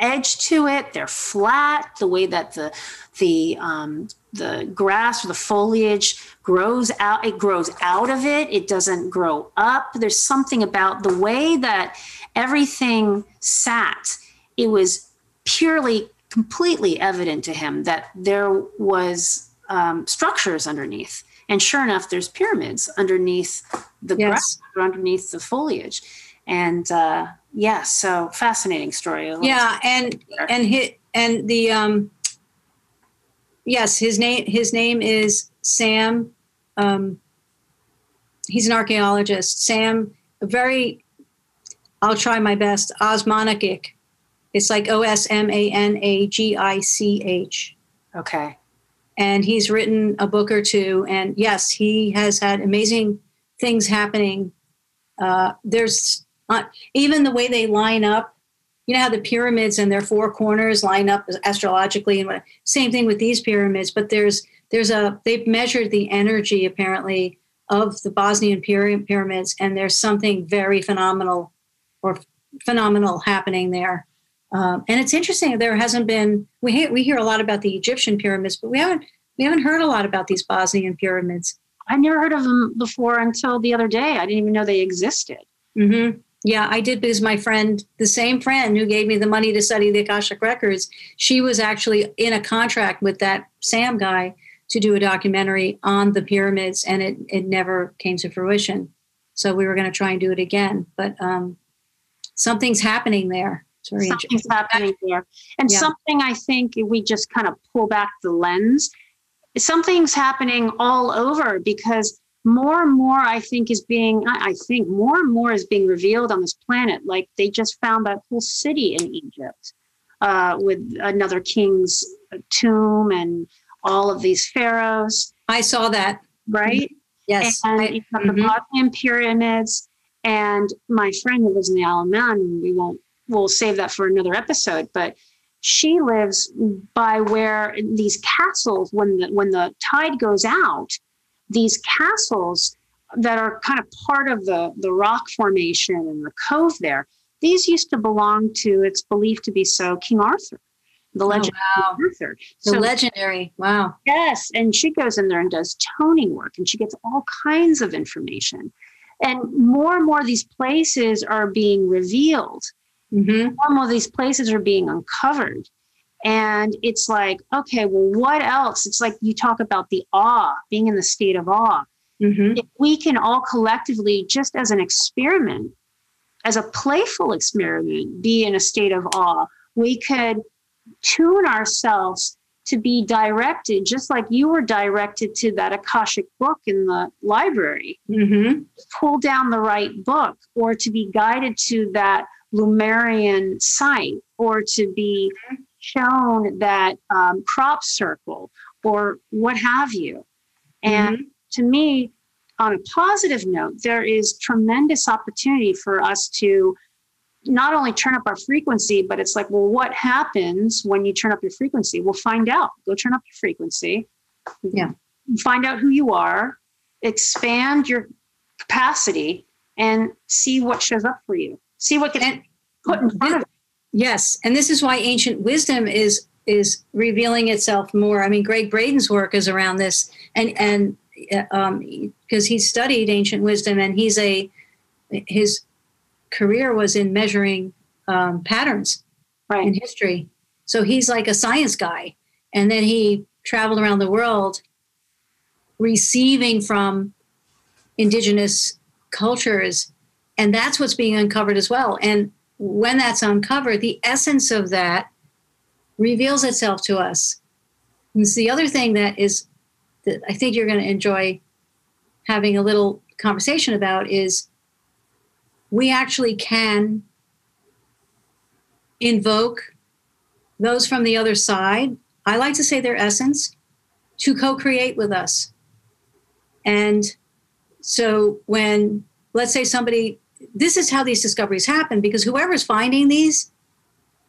edge to it. They're flat. The way that the the um, the grass or the foliage grows out, it grows out of it. It doesn't grow up. There's something about the way that everything sat. It was purely, completely evident to him that there was um, structures underneath. And sure enough, there's pyramids underneath the yes. grass or underneath the foliage. And uh, yeah, so fascinating story. Yeah, and there. and hit and the um, yes, his name his name is Sam. Um, he's an archaeologist. Sam, very. I'll try my best. Osmanagic. It's like O S M A N A G I C H. Okay and he's written a book or two. And yes, he has had amazing things happening. Uh, there's uh, even the way they line up. You know how the pyramids and their four corners line up astrologically, and what, same thing with these pyramids. But there's there's a they've measured the energy apparently of the Bosnian pyramids, and there's something very phenomenal or phenomenal happening there. Um, and it's interesting. There hasn't been we hear, we hear a lot about the Egyptian pyramids, but we haven't we haven't heard a lot about these Bosnian pyramids. I never heard of them before until the other day. I didn't even know they existed. Mm-hmm. Yeah, I did because my friend, the same friend who gave me the money to study the Akashic records, she was actually in a contract with that Sam guy to do a documentary on the pyramids, and it it never came to fruition. So we were going to try and do it again, but um, something's happening there something's happening there. And yeah. something I think we just kind of pull back the lens. Something's happening all over because more and more I think is being I think more and more is being revealed on this planet. Like they just found that whole city in Egypt uh, with another king's tomb and all of these pharaohs. I saw that. Right? Yes. And I, you have mm-hmm. the Bosnian pyramids. And my friend who lives in the Alamein, we won't we'll save that for another episode. But she lives by where these castles, when the when the tide goes out, these castles that are kind of part of the the rock formation and the cove there. These used to belong to, it's believed to be so, King Arthur. the oh, legendary wow. Arthur. The legendary. Wow. Yes, and she goes in there and does toning work, and she gets all kinds of information. And more and more, these places are being revealed. Mm-hmm. These places are being uncovered. And it's like, okay, well, what else? It's like you talk about the awe, being in the state of awe. Mm-hmm. If we can all collectively, just as an experiment, as a playful experiment, be in a state of awe, we could tune ourselves to be directed, just like you were directed to that Akashic book in the library. Mm-hmm. Pull down the right book, or to be guided to that Lemurian site, or to be shown that um, crop circle, or what have you. And Mm-hmm. to me, on a positive note, there is tremendous opportunity for us to not only turn up our frequency, but it's like, well, what happens when you turn up your frequency? We'll find out. Go turn up your frequency. Yeah. Find out who you are, expand your capacity, and see what shows up for you. See what can put in front of Yes, and this is why ancient wisdom is is revealing itself more. I mean, Gregg Braden's work is around this, and and because he studied ancient wisdom, and he's a his career was in measuring um, patterns right. in history. So he's like a science guy, and then he traveled around the world, receiving from indigenous cultures, and that's what's being uncovered as well. And when that's uncovered, the essence of that reveals itself to us. And it's the other thing that is that I think you're going to enjoy having a little conversation about is we actually can invoke those from the other side. I like to say their essence to co create with us. And so when, let's say somebody, this is how these discoveries happen because whoever's finding these,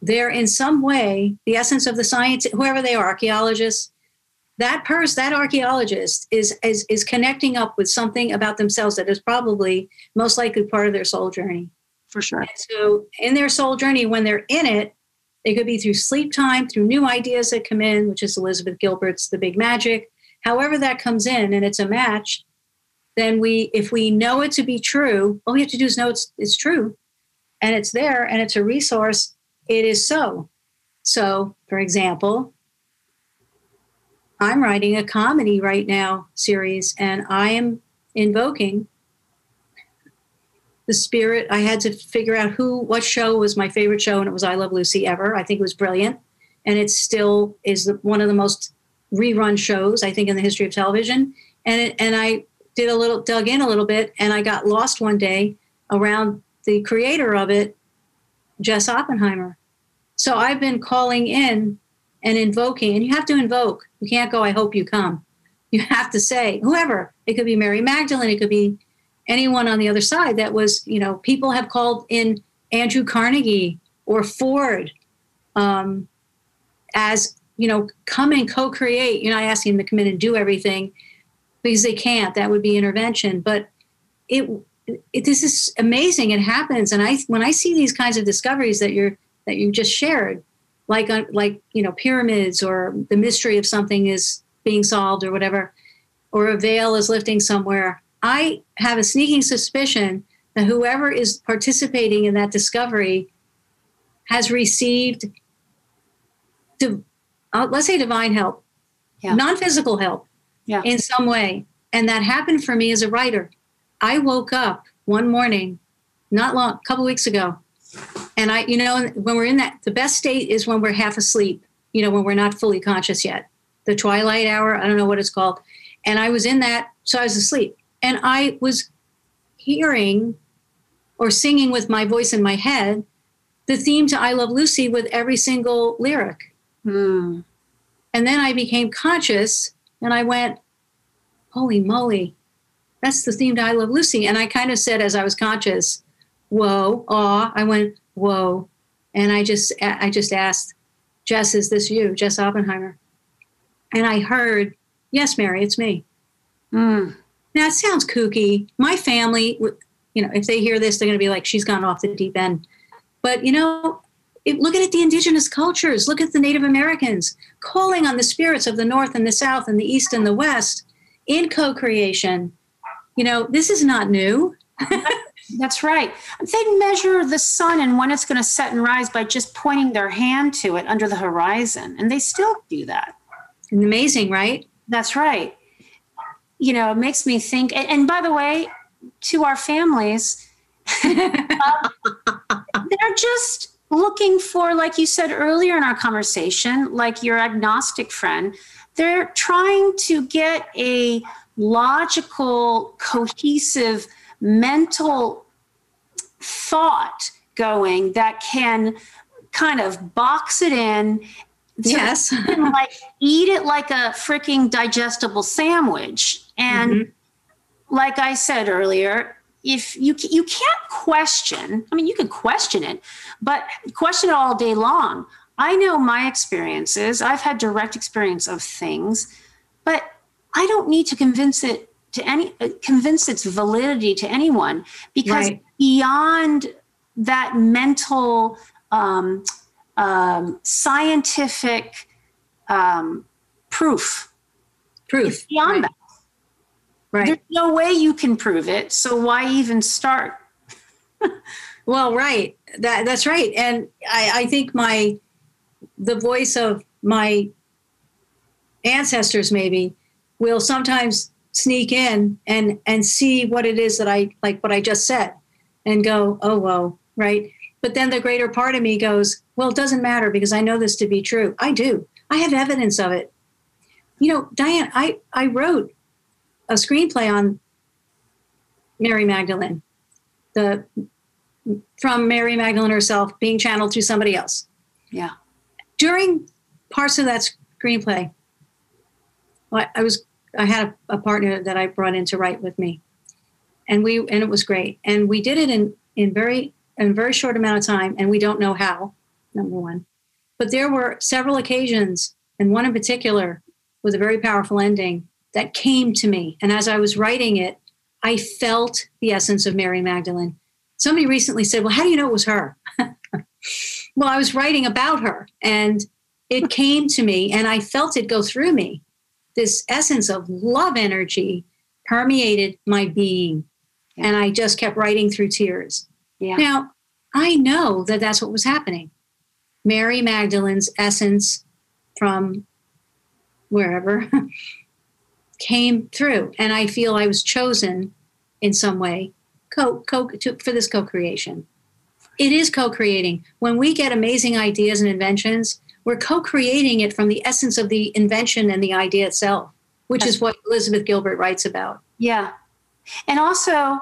they're in some way the essence of the science, whoever they are, archaeologists, that person, that archaeologist is, is is connecting up with something about themselves that is probably most likely part of their soul journey. for sure. And so in their soul journey, when they're in it, it could be through sleep time, through new ideas that come in, which is Elizabeth Gilbert's The Big Magic. However that comes in and it's a match, then we, if we know it to be true, all we have to do is know it's, it's true and it's there and it's a resource, it is so. So, for example, I'm writing a comedy right now series and I am invoking the spirit. I had to figure out who, what show was my favorite show, and it was I Love Lucy ever. I think it was brilliant, and it still is the, one of the most rerun shows I think in the history of television. And it, and I did a little, dug in a little bit, and I got lost one day around the creator of it, Jess Oppenheimer. So I've been calling in and invoking, and you have to invoke. You can't go, I hope you come. You have to say, whoever. It could be Mary Magdalene, it could be anyone on the other side that was, you know, people have called in Andrew Carnegie or Ford um, as, you know, come and co create. You're not asking them to come in and do everything because they can't. That would be intervention. But it, it this is amazing. It happens. And I, when I see these kinds of discoveries that you're, that you just shared, like, uh, like, you know, pyramids or the mystery of something is being solved or whatever, or a veil is lifting somewhere. I have a sneaking suspicion that whoever is participating in that discovery has received, div- uh, let's say, divine help, Yeah. non physical help Yeah. in some way. And that happened for me as a writer. I woke up one morning, not long, a couple weeks ago, and I, you know, when we're in that, the best state is when we're half asleep, you know, when we're not fully conscious yet. The twilight hour, I don't know what it's called. And I was in that, so I was asleep. And I was hearing or singing with my voice in my head the theme to I Love Lucy with every single lyric. Hmm. And then I became conscious and I went, holy moly, that's the theme to I Love Lucy. And I kind of said, as I was conscious, whoa, aw, I went, whoa. And I just, I just asked, Jess, is this you, Jess Oppenheimer? And I heard, yes, Mary, it's me. Hmm. Now it sounds kooky. My family, would- you know, if they hear this, they're going to be like, she's gone off the deep end. But, you know, it, look at the indigenous cultures, look at the Native Americans calling on the spirits of the North and the South and the East and the West in co creation. You know, this is not new. That's right. They measure the sun and when it's going to set and rise by just pointing their hand to it under the horizon. And they still do that. Amazing, right? That's right. You know, it makes me think. And, and by the way, to our families, uh, they're just looking for, like you said earlier in our conversation, like your agnostic friend, they're trying to get a logical, cohesive, mental thought going that can kind of box it in yes like eat it like a freaking digestible sandwich and mm-hmm. like i said earlier if you you can't question i mean you can question it but question it all day long. I know my experiences. I've had direct experience of things but i don't need to convince it to any uh, convince its validity to anyone because right. beyond that mental um, um, scientific um, proof. Proof. Beyond right. that right there's no way you can prove it so why even start well right that that's right and I, I think my the voice of my ancestors maybe will sometimes sneak in and and see what it is that I like what I just said and go, oh whoa, right? But then the greater part of me goes, well, it doesn't matter because I know this to be true. I do. I have evidence of it. You know, Diane, I, I wrote a screenplay on Mary Magdalene, the from Mary Magdalene herself being channeled through somebody else. Yeah. During parts of that screenplay, I was I had a, a, partner that I brought in to write with me, and we and it was great. And we did it in in very in a very short amount of time, and we don't know how. Number one, but there were several occasions, and one in particular with a very powerful ending that came to me. And as I was writing it, I felt the essence of Mary Magdalene. Somebody recently said, "Well, how do you know it was her?" well, I was writing about her, and it came to me, and I felt it go through me this essence of love energy permeated my being. Yeah. And I just kept writing through tears. Yeah. Now, I know that that's what was happening. Mary Magdalene's essence from wherever came through. And I feel I was chosen in some way co, co, to, for this co creation. It is co creating. When we get amazing ideas and inventions, we're co-creating it from the essence of the invention and the idea itself which is what elizabeth gilbert writes about yeah and also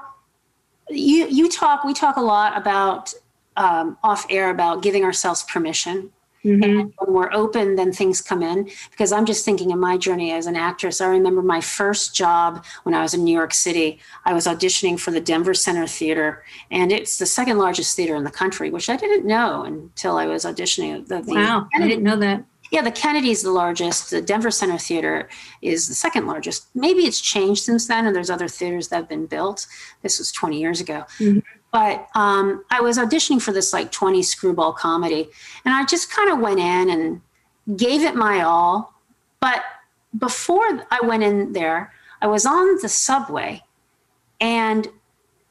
you you talk we talk a lot about um, off air about giving ourselves permission Mm-hmm. And when we're open, then things come in. Because I'm just thinking of my journey as an actress. I remember my first job when I was in New York City. I was auditioning for the Denver Center Theater, and it's the second largest theater in the country, which I didn't know until I was auditioning. The, the wow, Kennedy, I didn't know that. Yeah, the Kennedy's the largest. The Denver Center Theater is the second largest. Maybe it's changed since then, and there's other theaters that have been built. This was 20 years ago. Mm-hmm. But um, I was auditioning for this like 20 screwball comedy, and I just kind of went in and gave it my all. But before I went in there, I was on the subway, and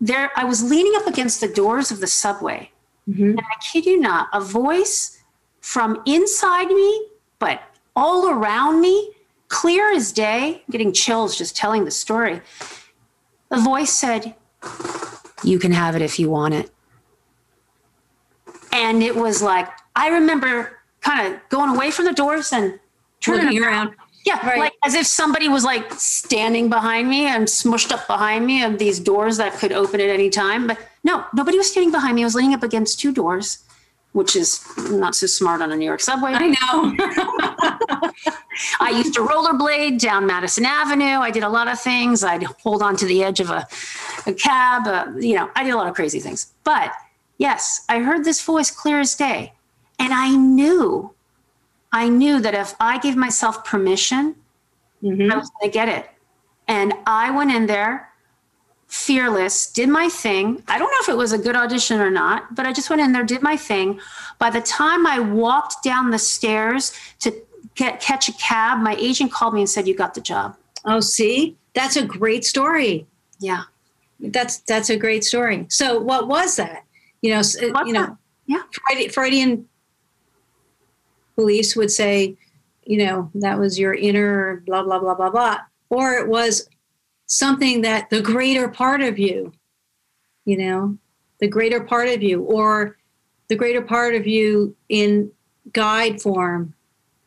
there I was leaning up against the doors of the subway, mm-hmm. and I kid you not, a voice from inside me, but all around me, clear as day, getting chills just telling the story. The voice said, you can have it if you want it. And it was like, I remember kind of going away from the doors and turning around. Yeah, right. like as if somebody was like standing behind me and smushed up behind me of these doors that could open at any time. But no, nobody was standing behind me. I was leaning up against two doors which is not so smart on a New York subway. I know. I used to rollerblade down Madison Avenue. I did a lot of things. I'd hold on to the edge of a, a cab. Uh, you know, I did a lot of crazy things. But yes, I heard this voice clear as day. And I knew, I knew that if I gave myself permission, mm-hmm. I was going to get it. And I went in there fearless, did my thing. I don't know if it was a good audition or not, but I just went in there, did my thing. By the time I walked down the stairs to get, catch a cab, my agent called me and said, You got the job. Oh, see, that's a great story. Yeah. That's that's a great story. So, what was that? You know, uh, What's you know, that? yeah, Freudian beliefs would say, you know, that was your inner blah blah blah blah blah, or it was something that the greater part of you, you know, the greater part of you, or the greater part of you in guide form.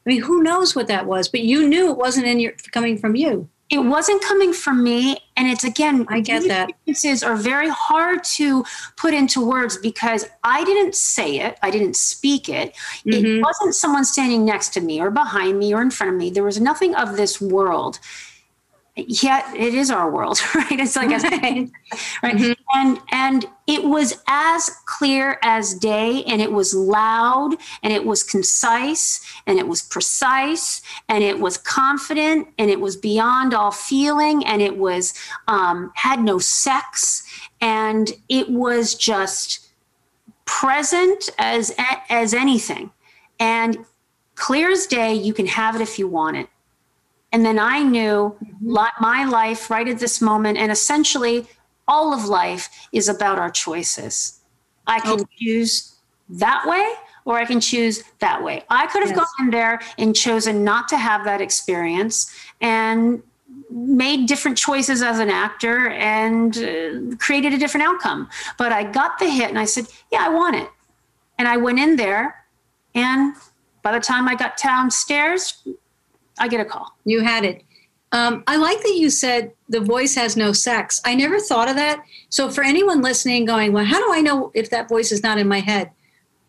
I mean, who knows what that was? But you knew it wasn't in your coming from you. It wasn't coming from me, and it's again. I get that. Experiences are very hard to put into words because I didn't say it, I didn't speak it. Mm-hmm. It wasn't someone standing next to me or behind me or in front of me. There was nothing of this world yeah it is our world right? It's like a, right? Mm-hmm. and and it was as clear as day and it was loud and it was concise and it was precise and it was confident and it was beyond all feeling and it was um, had no sex and it was just present as as anything. And clear as day you can have it if you want it and then I knew mm-hmm. my life right at this moment, and essentially all of life is about our choices. I can okay. choose that way or I can choose that way. I could have yes. gone in there and chosen not to have that experience and made different choices as an actor and uh, created a different outcome. But I got the hit and I said, Yeah, I want it. And I went in there, and by the time I got downstairs, I get a call. You had it. Um, I like that you said the voice has no sex. I never thought of that. So for anyone listening, going, well, how do I know if that voice is not in my head?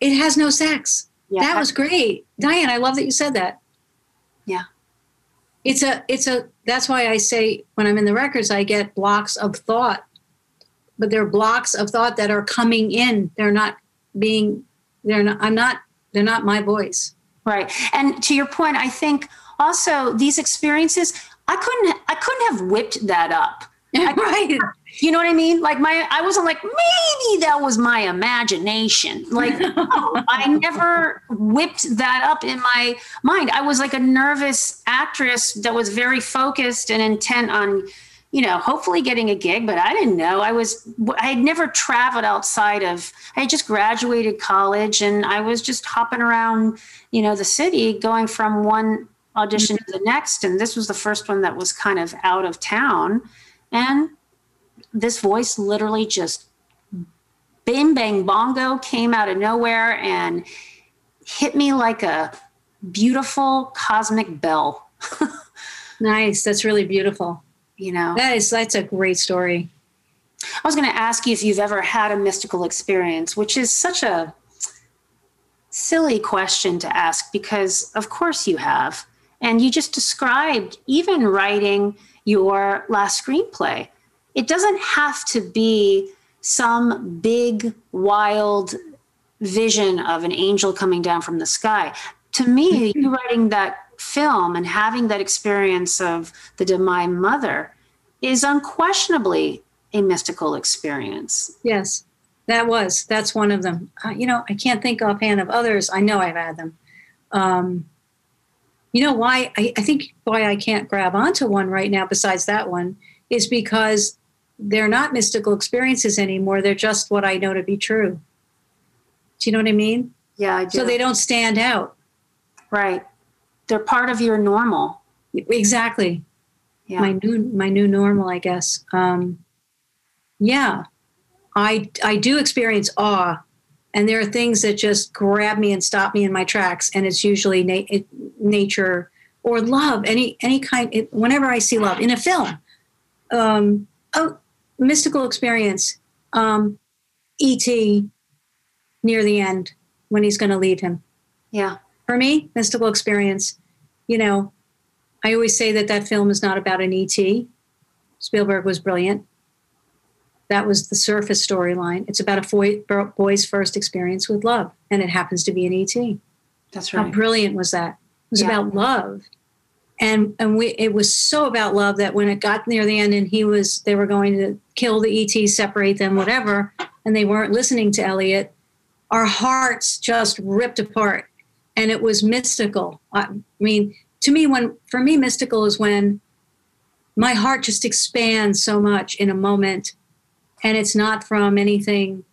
It has no sex. Yeah, that was great, Diane. I love that you said that. Yeah, it's a, it's a. That's why I say when I'm in the records, I get blocks of thought, but they're blocks of thought that are coming in. They're not being. They're not. I'm not. They're not my voice. Right. And to your point, I think also these experiences i couldn't i couldn't have whipped that up. Right. You know what i mean? Like my i wasn't like maybe that was my imagination. Like no, i never whipped that up in my mind. I was like a nervous actress that was very focused and intent on you know hopefully getting a gig but i didn't know. I was i had never traveled outside of i had just graduated college and i was just hopping around you know the city going from one audition to mm-hmm. the next and this was the first one that was kind of out of town. And this voice literally just bing bang bongo came out of nowhere and hit me like a beautiful cosmic bell. Nice. That's really beautiful. You know? That is that's a great story. I was going to ask you if you've ever had a mystical experience which is such a silly question to ask because of course you have and you just described even writing your last screenplay. It doesn't have to be some big, wild vision of an angel coming down from the sky. To me, you writing that film and having that experience of the Divine Mother is unquestionably a mystical experience. Yes, that was. That's one of them. Uh, you know, I can't think offhand of others. I know I've had them. Um, you know why I, I think why I can't grab onto one right now besides that one is because they're not mystical experiences anymore. They're just what I know to be true. Do you know what I mean? Yeah, I do. So they don't stand out. Right. They're part of your normal. Exactly. Yeah. My new my new normal, I guess. Um, yeah. I I do experience awe and there are things that just grab me and stop me in my tracks. And it's usually na- nature or love any any kind it, whenever i see love. In a film um a mystical experience um et near the end when he's going to leave him. Yeah. For me mystical experience you know i always say that that film is not about an et spielberg was brilliant that was the surface storyline. It's about a boy's first experience with love, and it happens to be an ET. That's right. How brilliant was that? It was yeah. about love. and and we it was so about love that when it got near the end and he was they were going to kill the ET, separate them, whatever, and they weren't listening to Elliot, our hearts just ripped apart, and it was mystical. I mean, to me, when for me, mystical is when my heart just expands so much in a moment, and it's not from anything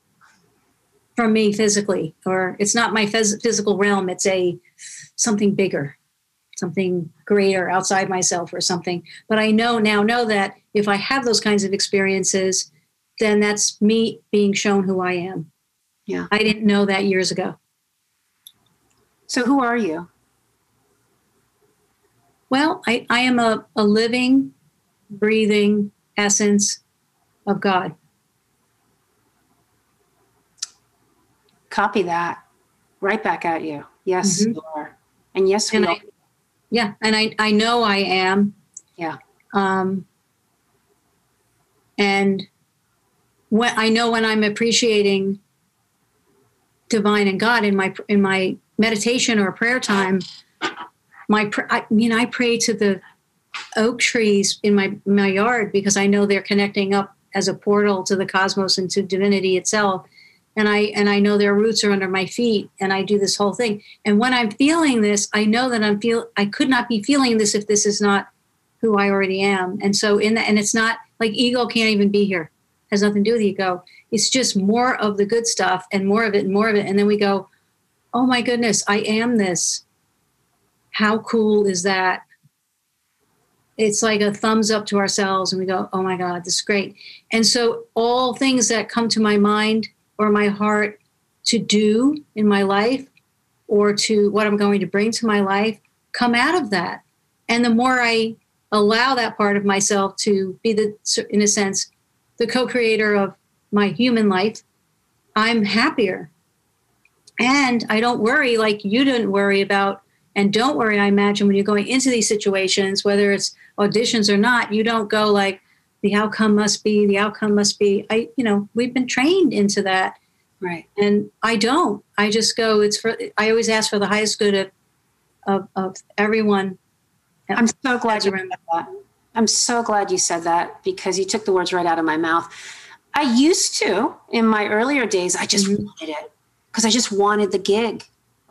from me physically, or it's not my phys- physical realm. It's a something bigger something greater outside myself or something. But I know now know that if I have those kinds of experiences, then that's me being shown who I am. Yeah. I didn't know that years ago. So who are you? Well, I, I am a, a living, breathing essence of God. Copy that. Right back at you. Yes, mm-hmm. you are. And yes, we and are. I, yeah and i i know i am yeah um and when i know when i'm appreciating divine and god in my in my meditation or prayer time my i mean i pray to the oak trees in my my yard because i know they're connecting up as a portal to the cosmos and to divinity itself and I and I know their roots are under my feet and I do this whole thing. And when I'm feeling this, I know that I'm feel I could not be feeling this if this is not who I already am. And so in that and it's not like ego can't even be here. It has nothing to do with ego. It's just more of the good stuff and more of it and more of it. And then we go, Oh my goodness, I am this. How cool is that? It's like a thumbs up to ourselves and we go, Oh my God, this is great. And so all things that come to my mind or my heart to do in my life or to what I'm going to bring to my life come out of that. And the more I allow that part of myself to be the, in a sense, the co creator of my human life, I'm happier. And I don't worry like you didn't worry about. And don't worry, I imagine when you're going into these situations, whether it's auditions or not, you don't go like, the outcome must be the outcome must be. I you know we've been trained into that. Right. And i don't. I just go it's for i always ask for the highest good of of, of everyone. I'm so glad you said that. I'm so glad you said that because you took the words right out of my mouth. I used to in my earlier days i just mm-hmm. wanted it because i just wanted the gig.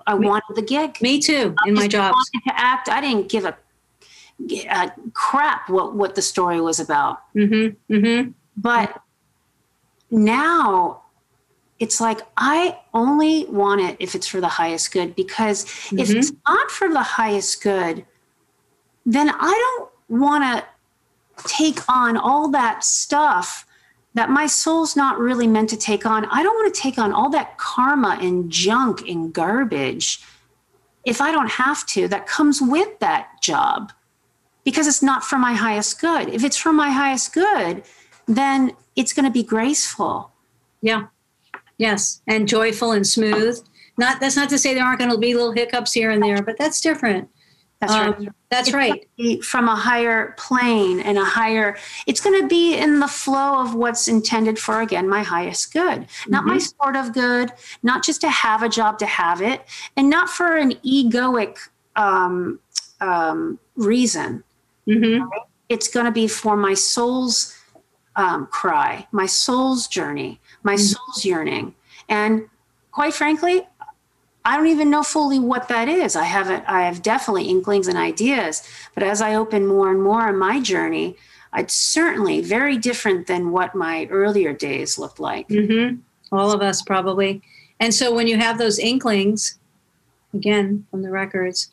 I me, wanted the gig. Me too in my job to act. I didn't give a uh, crap what what the story was about. Mm-hmm, mm-hmm. But now it's like I only want it if it's for the highest good because mm-hmm. if it's not for the highest good, then I don't want to take on all that stuff that my soul's not really meant to take on. I don't want to take on all that karma and junk and garbage if I don't have to that comes with that job because it's not for my highest good. If it's for my highest good, then it's going to be graceful. Yeah. Yes, and joyful and smooth. Not that's not to say there aren't going to be little hiccups here and there, but that's different. That's um, right. That's it's right. From a higher plane and a higher, it's going to be in the flow of what's intended for, again, my highest good. Mm-hmm. Not my mm-hmm. sort of good, not just to have a job to have it, and not for an egoic um, um, reason. Mm-hmm. It's going to be for my soul's um, cry, my soul's journey, my mm-hmm. soul's yearning. And quite frankly, I don't even know fully what that is. I haven't, I have definitely inklings and ideas, but as I open more and more in my journey, it's certainly very different than what my earlier days looked like. Mm-hmm. All of us probably. And so when you have those inklings, again, from the records,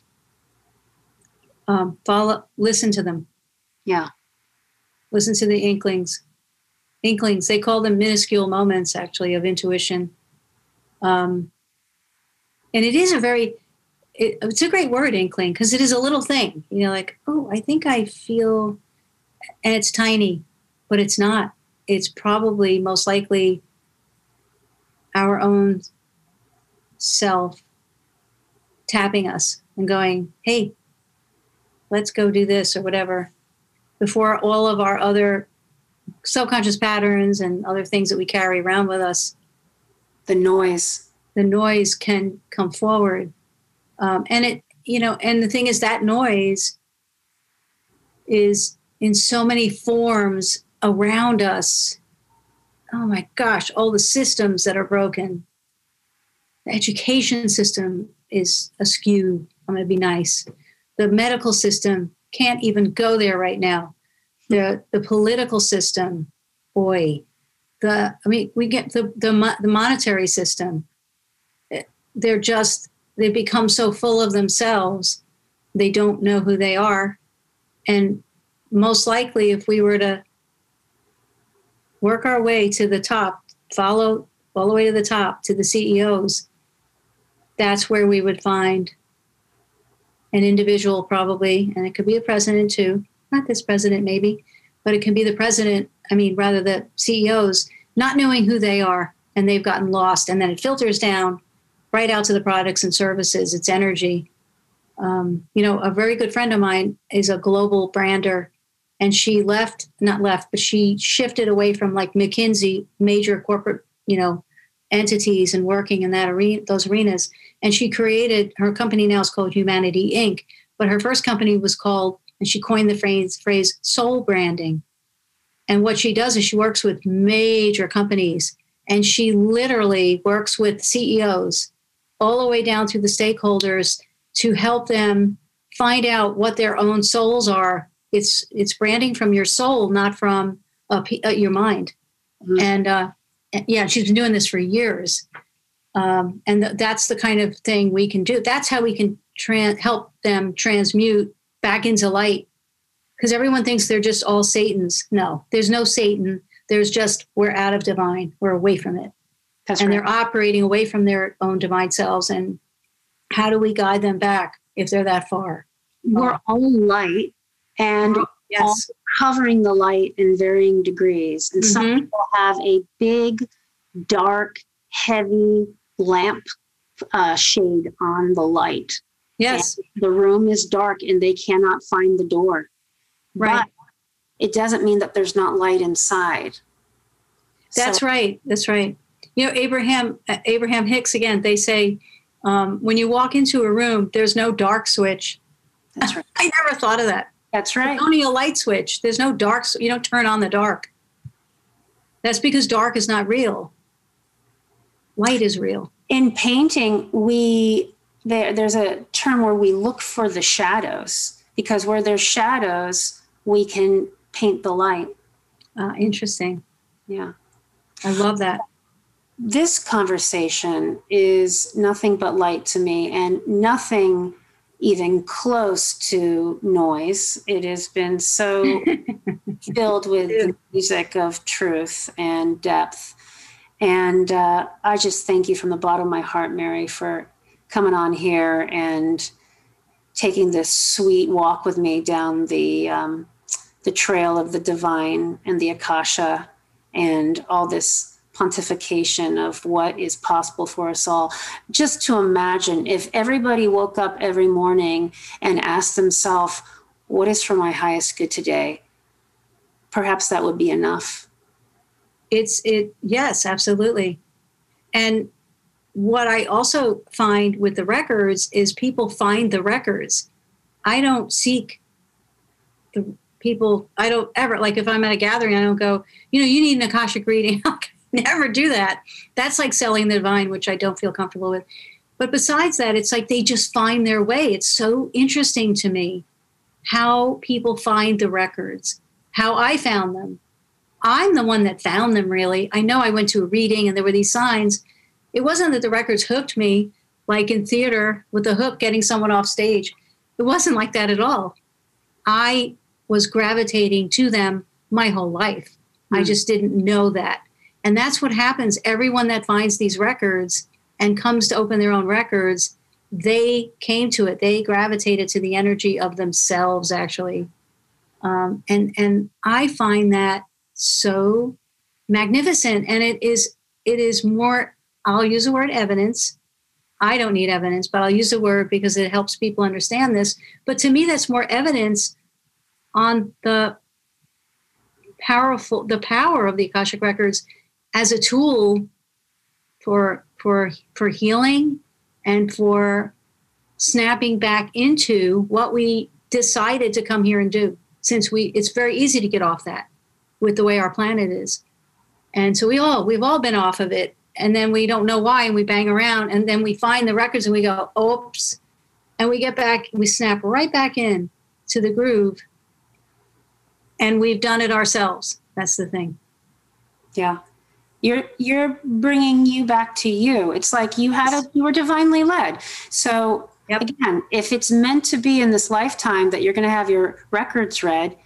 um, follow, listen to them. Yeah. Listen to the inklings. Inklings, they call them minuscule moments actually of intuition. Um, and it is a very, it, it's a great word, inkling, because it is a little thing. You know, like, oh, I think I feel, and it's tiny, but it's not. It's probably most likely our own self tapping us and going, hey, let's go do this or whatever before all of our other subconscious patterns and other things that we carry around with us the noise the noise can come forward um, and it you know and the thing is that noise is in so many forms around us. Oh my gosh, all the systems that are broken. The education system is askew. I'm going to be nice. The medical system can't even go there right now. The, the political system, boy, the I mean, we get the the, the monetary system. They're just they become so full of themselves, they don't know who they are, and most likely, if we were to work our way to the top, follow all the way to the top to the CEOs, that's where we would find an individual, probably, and it could be a president too. Not this president, maybe, but it can be the president. I mean, rather the CEOs not knowing who they are, and they've gotten lost, and then it filters down right out to the products and services. It's energy. Um, you know, a very good friend of mine is a global brander and she left not left but she shifted away from like mckinsey major corporate you know entities and working in that arena those arenas and she created her company now is called humanity inc but her first company was called and she coined the phrase phrase soul branding and what she does is she works with major companies and she literally works with ceos all the way down through the stakeholders to help them find out what their own souls are it's it's branding from your soul, not from uh, your mind. Mm-hmm. And uh, yeah, she's been doing this for years. Um, and th- that's the kind of thing we can do. That's how we can help them transmute back into light. Because everyone thinks they're just all Satans. No, there's no Satan. There's just we're out of divine. We're away from it. That's and right. they're operating away from their own divine selves. And how do we guide them back if they're that far? We're all light and oh, yes. covering the light in varying degrees. And mm-hmm. some people have a big, dark, heavy lamp uh, shade on the light. Yes. And the room is dark and they cannot find the door. Right. But it doesn't mean that there's not light inside. That's so, right. That's right. You know, Abraham uh, Abraham Hicks again. They say um, when you walk into a room, there's no dark switch. That's right. I never thought of that. That's right. It's only a light switch. There's no dark. You don't turn on the dark. That's because dark is not real. Light is real. In painting, we there, there's a term where we look for the shadows because where there's shadows, we can paint the light. Uh, interesting. Yeah. I love that. This conversation is nothing but light to me, and nothing even close to noise. It has been so filled with the music of truth and depth. And uh, I just thank you from the bottom of my heart, Mary, for coming on here and taking this sweet walk with me down the um, the trail of the divine and the akasha and all this pontification of what is possible for us all. Just to imagine if everybody woke up every morning and asked themselves, What is for my highest good today? Perhaps that would be enough. It's it, yes, absolutely. And what I also find with the records is people find the records. I don't seek the people, I don't ever, like if I'm at a gathering, I don't go, you know, you need an Akashic reading. never do that. That's like selling the divine, which I don't feel comfortable with. But besides that, it's like they just find their way. It's so interesting to me how people find the records, how I found them. I'm the one that found them, really. I know I went to a reading and there were these signs. It wasn't that the records hooked me, like in theater with the hook getting someone off stage. It wasn't like that at all. I was gravitating to them my whole life. Mm. I hmm. just didn't know that. And that's what happens. Everyone that finds these records and comes to open their own records, they came to it. They gravitated to the energy of themselves, actually. Um, and and I find that so magnificent. And it is it is more. I'll use the word evidence. I don't need evidence, but I'll use the word because it helps people understand this. But to me, that's more evidence on the powerful the power of the Akashic records as a tool for for for healing and for snapping back into what we decided to come here and do. since we it's very easy to get off that with the way our planet is. And so we all we've all been off of it and then we don't know why and we bang around and then we find the records and we go oops and we get back we snap right back in to the groove and we've done it ourselves. That's the thing. Yeah. You're you're bringing you back to you. It's like you had a you were divinely led. So yep. again if it's meant to be in this lifetime that you're going to have your records read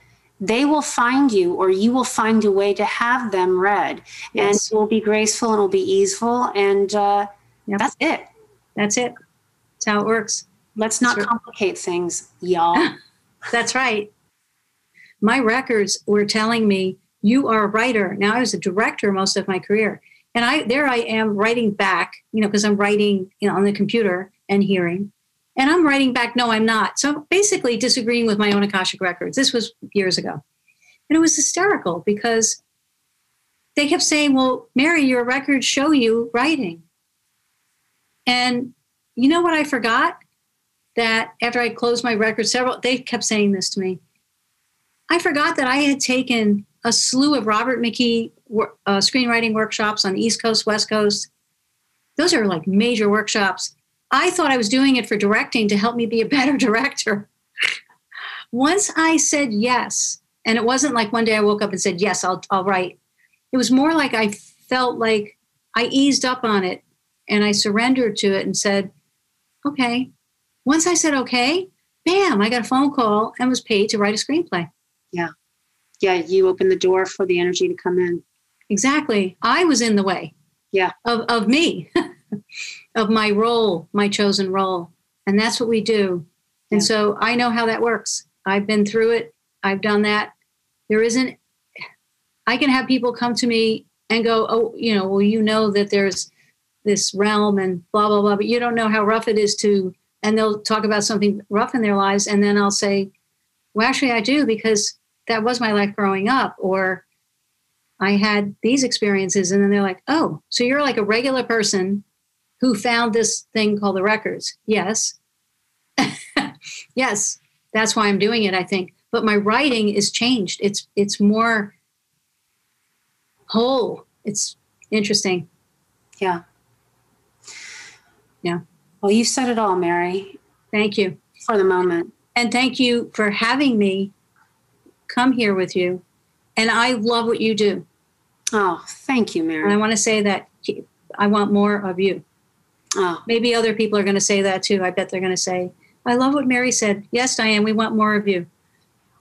they will find you or you will find a way to have them read. Yes. and it will be graceful and it will be easeful and uh, yep. that's it. That's it. That's how it works. Let's not complicate things y'all. That's right. My records were telling me you are a writer. Now i was a director most of my career and i there i am writing back you know because i'm writing you know on the computer and hearing and I'm writing back, no, I'm not. So basically disagreeing with my own Akashic records. This was years ago. And it was hysterical because they kept saying, well, Mary, your records show you writing. And you know what I forgot? That after I closed my record, several, they kept saying this to me. I forgot that I had taken a slew of Robert McKee uh, screenwriting workshops on the East Coast, West Coast. Those are like major workshops I thought I was doing it for directing to help me be a better director. Once I said yes, and it wasn't like one day I woke up and said, Yes, I'll, I'll write. It was more like I felt like I eased up on it and I surrendered to it and said, Okay. Once I said okay, bam, I got a phone call and was paid to write a screenplay. Yeah. Yeah. You opened the door for the energy to come in. Exactly. I was in the way. Yeah. Of, of me. of my role, my chosen role. And that's what we do. And yeah. so I know how that works. I've been through it. I've done that. There isn't, I can have people come to me and go, oh, you know, well, you know that there's this realm and blah, blah, blah, but you don't know how rough it is to, and they'll talk about something rough in their lives. And then I'll say, well, actually, I do because that was my life growing up. Or I had these experiences. And then they're like, oh, so you're like a regular person who found this thing called the records. Yes. yes, that's why I'm doing it, I think. But my writing is changed. It's it's more whole. It's interesting. Yeah. Yeah. Well, you said it all, Mary. Thank you. For the moment. And thank you for having me come here with you. And I love what you do. Oh, thank you, Mary. And I want to say that I want more of you. Oh. Maybe other people are going to say that too. I bet they're going to say, I love what Mary said. Yes, Diane, we want more of you.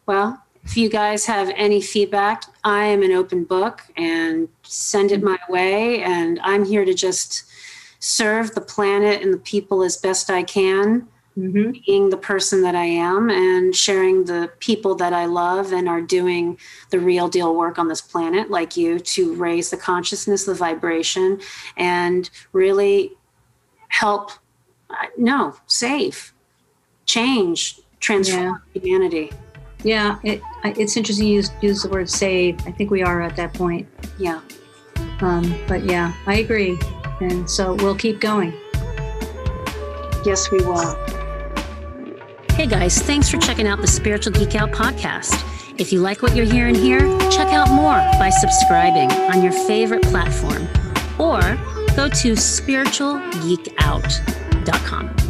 Well, if you guys have any feedback, I am an open book and send it my way. And I'm here to just serve the planet and the people as best I can, mm-hmm. being the person that I am and sharing the people that I love and are doing the real deal work on this planet, like you, to raise the consciousness, the vibration, and really help no save change transform yeah. humanity. Yeah it, it's interesting you use, use the word save. I think we are at that point. Yeah. Um, but yeah i agree. And so we'll keep going. Yes we will. Hey guys thanks for checking out the spiritual geek out podcast. If you like what you're hearing here check out more by subscribing on your favorite platform. Or go to spiritualgeekout.com.